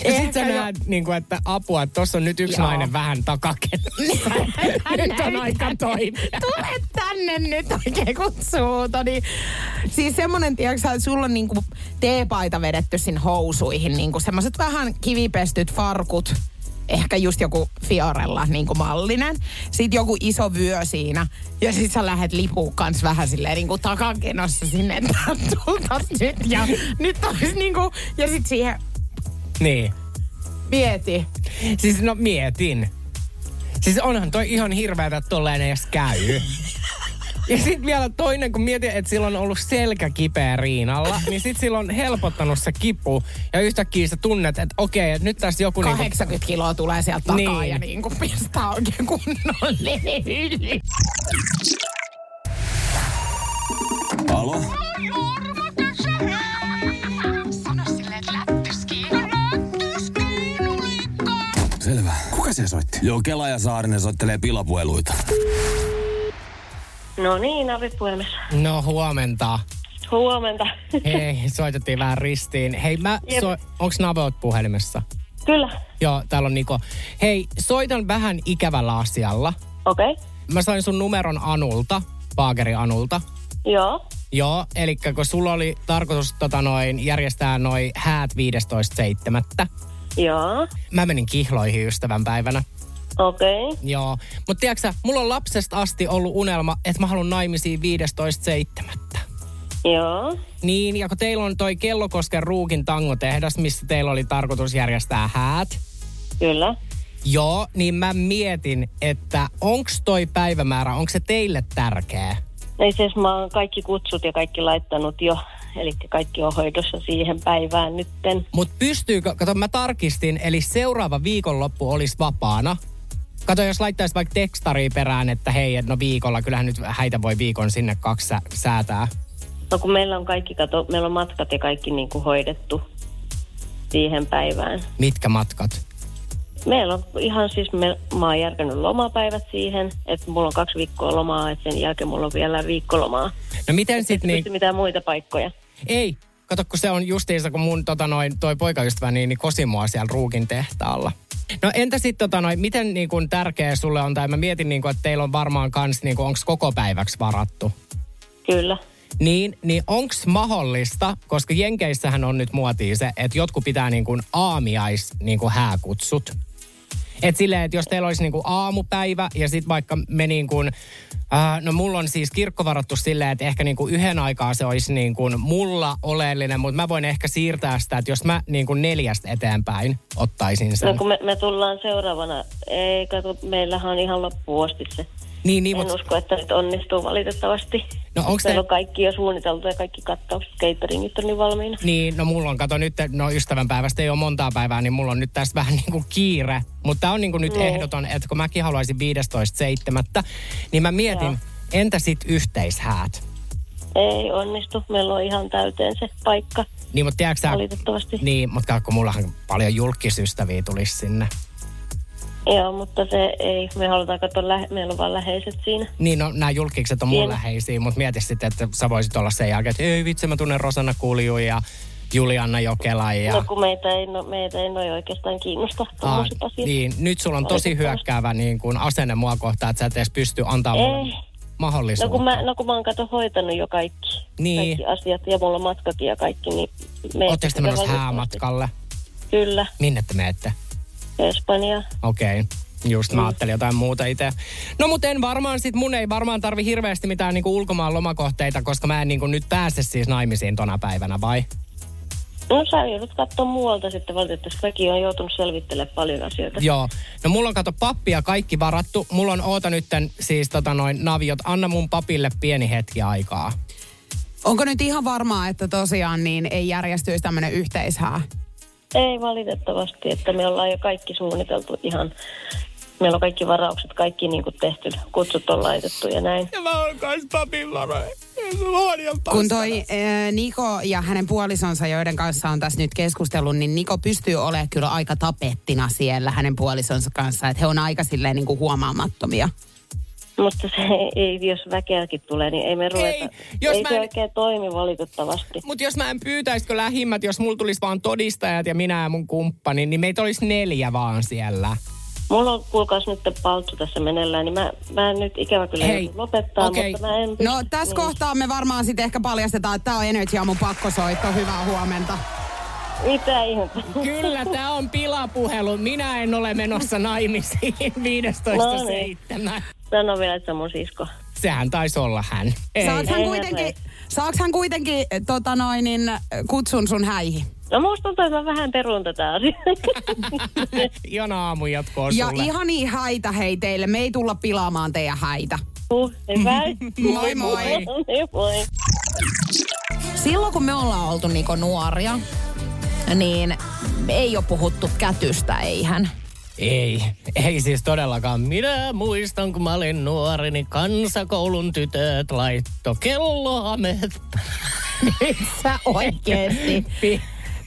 Ja sit sä jo- näet, niin kuin, että apua, että tossa on nyt yksi Joo. nainen vähän takakenossa. nyt on aika toimia. Tule tänne nyt oikein kutsuu. Niin, siis semmonen, tiedätkö että sulla on niinku teepaita vedetty sinne housuihin, niinku semmoset vähän kivipestyt farkut, ehkä just joku Fiorella niinku mallinen. Sitten joku iso vyö siinä. Ja sit sä lähet lipuun kans vähän silleen niinku takakenossa sinne, että tultas nyt. Ja nyt olisi niinku, ja sit siihen Niin. mieti. Siis no mietin. Siis onhan toi ihan hirveetä, että tolleen edes käy. Ja sitten vielä toinen, kun mietin, että sillä on ollut selkä kipeä Riinalla, niin sitten sillä on helpottanut se kipu. Ja yhtäkkiä sä tunnet, että okei, että nyt tässä joku... niinku- 80 kiloa tulee sieltä takaa Niin. ja niin kuin pistää oikein kunnollinen yli. Alo? Selvä. Kuka se soitti? Joo, Kela ja Saarinen soittelee pilapueluita. No niin, avipuhelimessa. No huomenta. Huomenta. Hei, soitettiin vähän ristiin. Hei, mä Jep. so, onks Naveot puhelimessa? Kyllä. Joo, täällä on Niko. Hei, soitan vähän ikävällä asialla. Okei. Okay. Mä sain sun numeron Anulta, Paageri Anulta. Joo. Joo, eli kun sulla oli tarkoitus tota noin, järjestää noin häät 15.7. Joo. Mä menin kihloihin ystävän päivänä. Okei. Okay. Joo. Mutta tiedätkö mulla on lapsesta asti ollut unelma, että mä haluan naimisiin 15.7. Joo. Niin, ja kun teillä on toi Kellokosken ruukin tangotehdas, missä teillä oli tarkoitus järjestää häät. Kyllä. Joo, niin mä mietin, että onks toi päivämäärä, onko se teille tärkeä? Ei siis mä oon kaikki kutsut ja kaikki laittanut jo. Eli kaikki on hoidossa siihen päivään nytten. Mutta pystyykö, kato mä tarkistin, eli seuraava viikonloppu olisi vapaana. Kato, jos laittaisi vaikka tekstari perään, että hei, et no viikolla, kyllähän nyt häitä voi viikon sinne kaksi sä- säätää. No kun meillä on kaikki, kato, meillä on matkat ja kaikki niin kuin hoidettu siihen päivään. Mitkä matkat? Meillä on ihan siis, me, mä oon järkännyt lomapäivät siihen, että mulla on kaksi viikkoa lomaa, että sen jälkeen mulla on vielä viikkolomaa. No miten sit niin... Niin... mitään muita paikkoja. Ei, kato kun se on justiinsa, kun mun tota noin, toi poikaystäväni niin kosi mua siellä ruukin tehtaalla. No entä sitten tota noin, miten niin kun tärkeä sulle on, tai mä mietin niin kun, että teillä on varmaan kans, niin onko koko päiväksi varattu? Kyllä. Niin, niin onko mahdollista, koska Jenkeissähän on nyt muotia se, että jotkut pitää niin kuin aamiais niin kuin hääkutsut. Et silleen, että jos teillä olisi niin kuin aamupäivä ja sitten vaikka me niin kuin, äh, no mulla on siis kirkko varattu silleen, että ehkä niin kuin yhden aikaa se olisi niin kuin mulla oleellinen, mutta mä voin ehkä siirtää sitä, että jos mä niin kuin neljästä eteenpäin ottaisin sen. No kun me, me tullaan seuraavana, ei kato, meillähän on ihan loppuosti se. Niin, niin, en mut- usko, että nyt onnistuu valitettavasti. No Meillä te- on kaikki jo suunniteltu ja kaikki kattaukset, cateringit on niin valmiina. Niin, no mulla on, kato nyt, no ystävänpäivästä ei ole montaa päivää, niin mulla on nyt tästä vähän niin kuin kiire. Mutta tämä on niin kuin nyt Niin. ehdoton, että kun mäkin haluaisin 15.7., niin mä mietin, Joo. entä sitten yhteishäät? Ei onnistu, meillä on ihan täyteen se paikka. Niin, mutta tiedätkö sä, Valitettavasti. Niin, mutta kun mullahan paljon julkisystäviä tulisi sinne. Joo, mutta se ei, me halutaan katsoa, lähe, meillä on vaan läheiset siinä. Niin, no nämä julkikset on mun läheisiä, mutta mieti sitten, että sä voisit olla sen jälkeen, että ei vitsi, mä tunnen Rosanna Kulju ja Julianna Jokela ja... No kun meitä ei, no, meitä ei noin oikeastaan kiinnosta Ah, tuommoiset asiat. niin, nyt sulla on tosi hyökkäävä niin kuin asenne mua kohtaan, että sä et edes pysty antaa Ei. mulle No mahdollisuutta. kun, mä, no kun mä oon kato hoitanut jo kaikki, Niin. kaikki asiat ja mulla on matkakin ja kaikki, niin Ootteko te menossa häämatkalle? Kyllä, Minne te menette? Espanja. Okei. Okay. Just Mm. mä ajattelin jotain muuta itse. No mutta en varmaan sit, mun ei varmaan tarvi hirveästi mitään niinku ulkomaan lomakohteita, koska mä en niinku nyt pääse siis naimisiin tona päivänä, vai? No sä joudut katsoa muualta sitten valitettavasti. Kaikki on joutunut selvittelemään paljon asioita. Joo. No mulla on kato pappi ja kaikki varattu. Mulla on oota nytten siis tota noin naviot. Anna mun papille pieni hetki aikaa. Onko nyt ihan varmaa, että tosiaan niin ei järjestyisi tämmöinen yhteishää? Ei valitettavasti, että me ollaan jo kaikki suunniteltu ihan. Meillä on kaikki varaukset, kaikki niin kuin tehty, kutsut on laitettu ja näin. Ja mä oon kans papin varoja. Kun toi äh, Niko ja hänen puolisonsa, joiden kanssa on tässä nyt keskustellut, niin Niko pystyy olemaan kyllä aika tapettina siellä hänen puolisonsa kanssa. Että he on aika silleen niin kuin huomaamattomia. Mutta se ei, jos väkeäkin tulee, niin ei me ruveta. jos ei mä se en- oikein toimi valitettavasti. Mutta jos mä en pyytäisikö lähimmät, jos mulla tulisi vaan todistajat ja minä ja mun kumppani, niin meitä olisi neljä vaan siellä. Mulla on kuulkaas nyt palttu tässä meneillään, niin mä, mä en nyt ikävä kyllä Hei, lopettaa, okei. mutta mä en pysty. No tässä niin. kohtaa me varmaan sitten ehkä paljastetaan, että tämä on Energy Aamun pakkosoitto. Hyvää huomenta. Mitä ihmettä? Kyllä, tämä on pilapuhelu. Minä en ole menossa naimisiin 15.7. Sano vielä, että se on mun sisko. Sehän taisi olla hän. Ei. Saaks hän kuitenkin, saaks hän kuitenkin tota noin, niin, kutsun sun häihin? No musta tuntuu, että mä vähän perun tätä asiaa. Iona aamu jatkoa Ja sulle. ihania häitä hei teille. Me ei tulla pilaamaan teidän häitä. Uh, moi moi. Niin, moi. Silloin kun me ollaan oltu Niko nuoria, niin ei ole puhuttu kätystä, eihän. Ei, ei siis todellakaan. Minä muistan, kun mä olin nuori, niin kansakoulun tytöt laitto kelloamet. Sä oikeesti.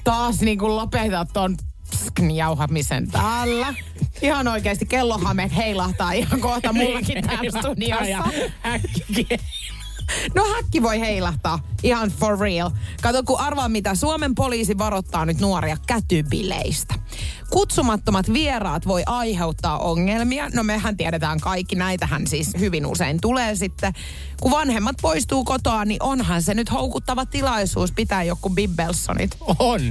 Taas niin kuin lopetat ton pskn jauhamisen täällä. Ihan oikeesti kellohameet heilahtaa ihan kohta mullakin täällä studiossa. No häkki voi heilahtaa, ihan for real. Kato, kun arvaa mitä Suomen poliisi varoittaa nyt nuoria kätybileistä. Kutsumattomat vieraat voi aiheuttaa ongelmia. No mehän tiedetään kaikki, näitähän siis hyvin usein tulee sitten. Kun vanhemmat poistuu kotoa, niin onhan se nyt houkuttava tilaisuus pitää joku Bibbelsonit. On.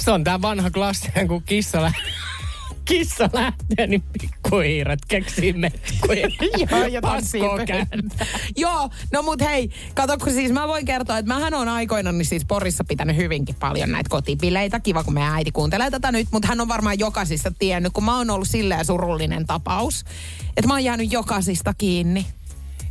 Se on tää vanha klassinen, kun kissa lä- kissa lähtee, niin pikkuhiiret keksii metkuja. Joo, ja. Joo, no mut hei, kato kun siis mä voin kertoa, että mähän on aikoinaan niin siis Porissa pitänyt hyvinkin paljon näitä kotipileitä. Kiva, kun meidän äiti kuuntelee tätä nyt, mutta hän on varmaan jokaisista tiennyt, kun mä oon ollut silleen surullinen tapaus, että mä oon jäänyt jokaisista kiinni.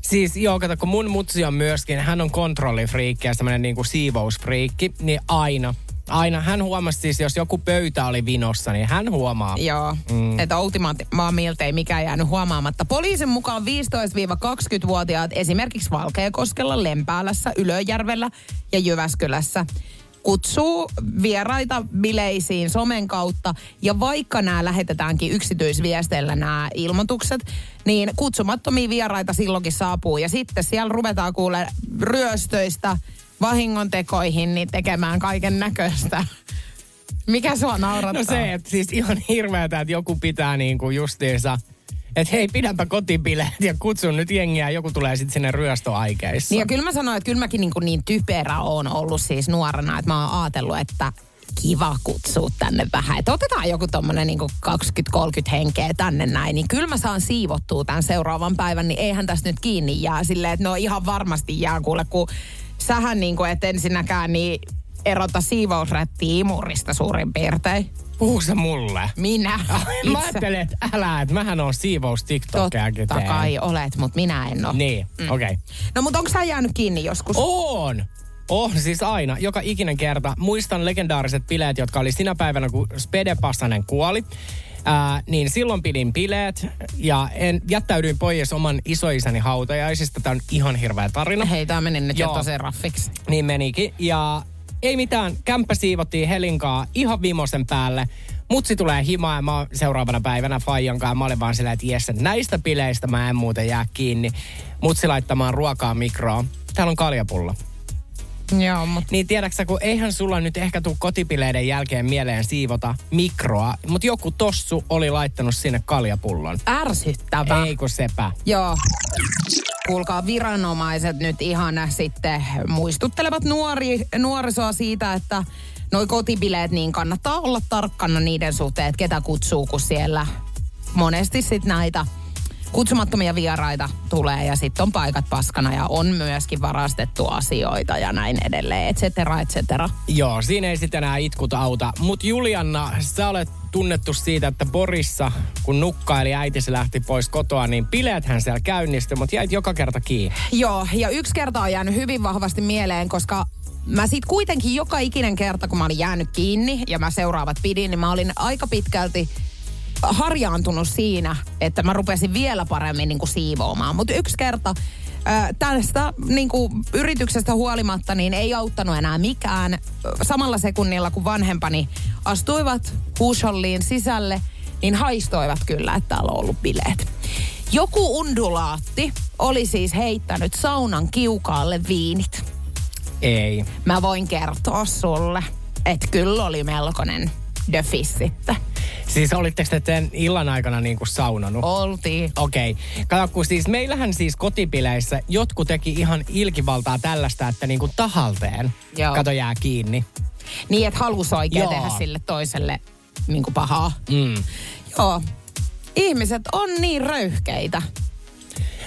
Siis joo, kato, kun mun mutsi on myöskin, hän on kontrollifriikki ja semmoinen niinku siivousfriikki, niin aina, aina. Hän huomasi siis, jos joku pöytä oli vinossa, niin hän huomaa. Joo, mm. että ultimaattimaa miltei mikään jäänyt huomaamatta. Poliisin mukaan 15-20-vuotiaat esimerkiksi Valkeakoskella, Lempäälässä, Ylöjärvellä ja Jyväskylässä kutsuu vieraita bileisiin somen kautta. Ja vaikka nämä lähetetäänkin yksityisviesteillä nämä ilmoitukset, niin kutsumattomia vieraita silloinkin saapuu. Ja sitten siellä ruvetaan kuule ryöstöistä vahingontekoihin niin tekemään kaiken näköistä. Mikä sua naurattaa? No se, että siis ihan hirveätä, että joku pitää niinku justiinsa, että hei, pidänpä kotipileet ja kutsun nyt jengiä, joku tulee sitten sinne ryöstöaikeissa. Niin ja kyllä mä sanoin, että kyllä mäkin niin, kuin niin typerä on ollut siis nuorena, että mä oon ajatellut, että kiva kutsua tänne vähän. Että otetaan joku tommonen niin 20-30 henkeä tänne näin, niin kyllä mä saan siivottua tämän seuraavan päivän, niin eihän tästä nyt kiinni jää silleen, että no ihan varmasti jää kuule, kun sähän niin kuin, et ensinnäkään niin erota siivousrättiä imurista suurin piirtein. Puhu se mulle. Minä. Mä ajattelen, että älä, että mähän on siivous TikTokiakin Totta kai olet, mutta minä en ole. Niin, mm. okei. Okay. No mutta onko sä jäänyt kiinni joskus? On! On, siis aina. Joka ikinen kerta. Muistan legendaariset bileet, jotka oli sinä päivänä, kun Spede Passanen kuoli. Ää, niin silloin pidin bileet ja en, jättäydyin pois oman isoisäni hautajaisista. Tämä on ihan hirveä tarina. Hei, tämä meni nyt jo tosi raffiksi. Niin menikin. Ja ei mitään, kämppä siivottiin Helinkaa ihan viimeisen päälle. Mutsi tulee himaan ja mä seuraavana päivänä Fajan kanssa. Mä olin vaan sillä, että jes, näistä bileistä mä en muuten jää kiinni. Mutsi laittamaan ruokaa mikroon. Täällä on kaljapulla. Joo, mutta... Niin tiedäksä, kun eihän sulla nyt ehkä tuu kotipileiden jälkeen mieleen siivota mikroa, mutta joku tossu oli laittanut sinne kaljapullon. Ärsyttävä. Ei kun sepä. Joo. Kuulkaa, viranomaiset nyt ihan sitten muistuttelevat nuori, nuorisoa siitä, että noi kotibileet, niin kannattaa olla tarkkana niiden suhteen, että ketä kutsuu, kun siellä monesti sitten näitä kutsumattomia vieraita tulee ja sitten on paikat paskana ja on myöskin varastettu asioita ja näin edelleen, et cetera, et cetera. Joo, siinä ei sitten enää itkut auta. Mutta Julianna, sä olet tunnettu siitä, että Borissa, kun nukkaili äitisi lähti pois kotoa, niin bileethän siellä käynnistyi, mutta jäit joka kerta kiinni. Joo, ja yksi kerta on jäänyt hyvin vahvasti mieleen, koska mä sit kuitenkin joka ikinen kerta, kun mä olin jäänyt kiinni ja mä seuraavat pidin, niin mä olin aika pitkälti harjaantunut siinä, että mä rupesin vielä paremmin niin kuin siivoamaan. Mutta yksi kerta tästä niin kuin yrityksestä huolimatta niin ei auttanut enää mikään. Samalla sekunnilla, kun vanhempani astuivat huusholliin sisälle, niin haistoivat kyllä, että täällä on ollut bileet. Joku undulaatti oli siis heittänyt saunan kiukaalle viinit. Ei. Mä voin kertoa sulle, että kyllä oli melkoinen döfis sitten. Siis olitteko te tämän illan aikana niin kuin saunannut? Oltiin. Okei. Okay. Kato, kun siis meillähän siis kotipileissä jotkut teki ihan ilkivaltaa tällaista, että niin kuin tahalteen Joo. kato jää kiinni. Niin, että halus oikein Joo. tehdä sille toiselle niin kuin pahaa. Mm. Joo. Ihmiset on niin röyhkeitä.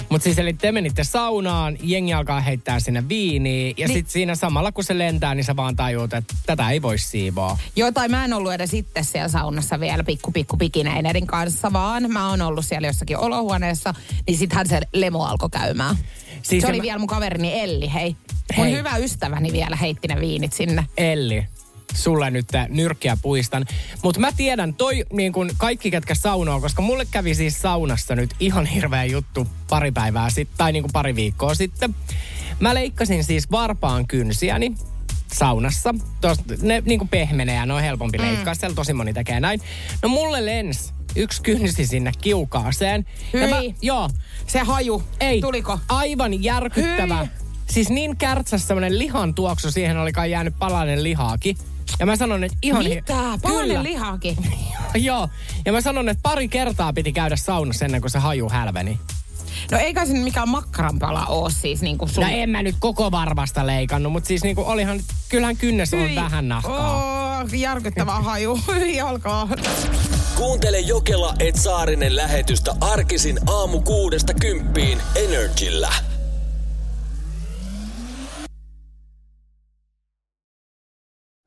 Mutta siis eli te menitte saunaan, jengi alkaa heittää sinne viiniä ja Niin. sitten siinä samalla kun se lentää, niin sä vaan tajuut, että tätä ei voi siivoa. Joo, tai mä en ollut edes itse siellä saunassa vielä pikku pikku pikineineiden kanssa, vaan mä oon ollut siellä jossakin olohuoneessa, niin sittenhän se lemu alkoi käymään. Siis se oli mä- vielä mun kaverini Elli, hei. Mun Hei. hyvä ystäväni vielä heitti ne viinit sinne. Elli, sulle nyt nyrkkiä puistan. Mutta mä tiedän, toi niin kun kaikki, ketkä saunoo, koska mulle kävi siis saunassa nyt ihan hirveä juttu pari päivää sitten, tai niin kuin pari viikkoa sitten. Mä leikkasin siis varpaan kynsiäni saunassa. Tos, ne niin kuin pehmenee ja ne on helpompi leikkaa. Siellä tosi moni tekee näin. No mulle lens yksi kynsi sinne kiukaaseen. Ja mä, Hyi. joo. Se haju, Ei. tuliko? Aivan järkyttävä. Hyi. Siis niin kärtsäs semmonen lihan tuoksu, siihen oli kai jäänyt palainen lihaakin. Ja mä sanon, että ihan... hi- Mitä? Palanen lihakin. Joo. Ja mä sanon, että pari kertaa piti käydä saunassa ennen kuin se haju hälveni. No eikä se mikään makkaranpala oo siis niin kuin sun... No en mä nyt koko varvasta leikannut, mutta siis niinku olihan, kyllähän kynnes on Hyi. vähän nahkaa. Oh, järkyttävä haju. Hyi alkaa. Kuuntele Jokela et Saarinen lähetystä arkisin aamu kuudesta kymppiin Energillä.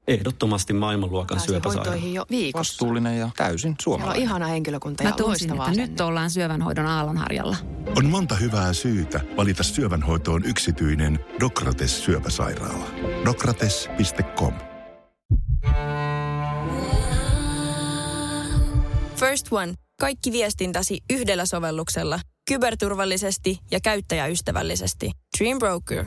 Ehdottomasti maailmanluokan syöpäsairaala. hoitoihin jo viikossa. Vastuullinen ja täysin Siellä on suomalainen. ihana henkilökunta Mä ja tunsin, että asenne. nyt ollaan syövänhoidon aallonharjalla. On monta hyvää syytä valita syövänhoitoon yksityinen Dokrates syöpäsairaala. Dokrates.com First One. Kaikki viestintäsi yhdellä sovelluksella. Kyberturvallisesti ja käyttäjäystävällisesti. Dream Broker.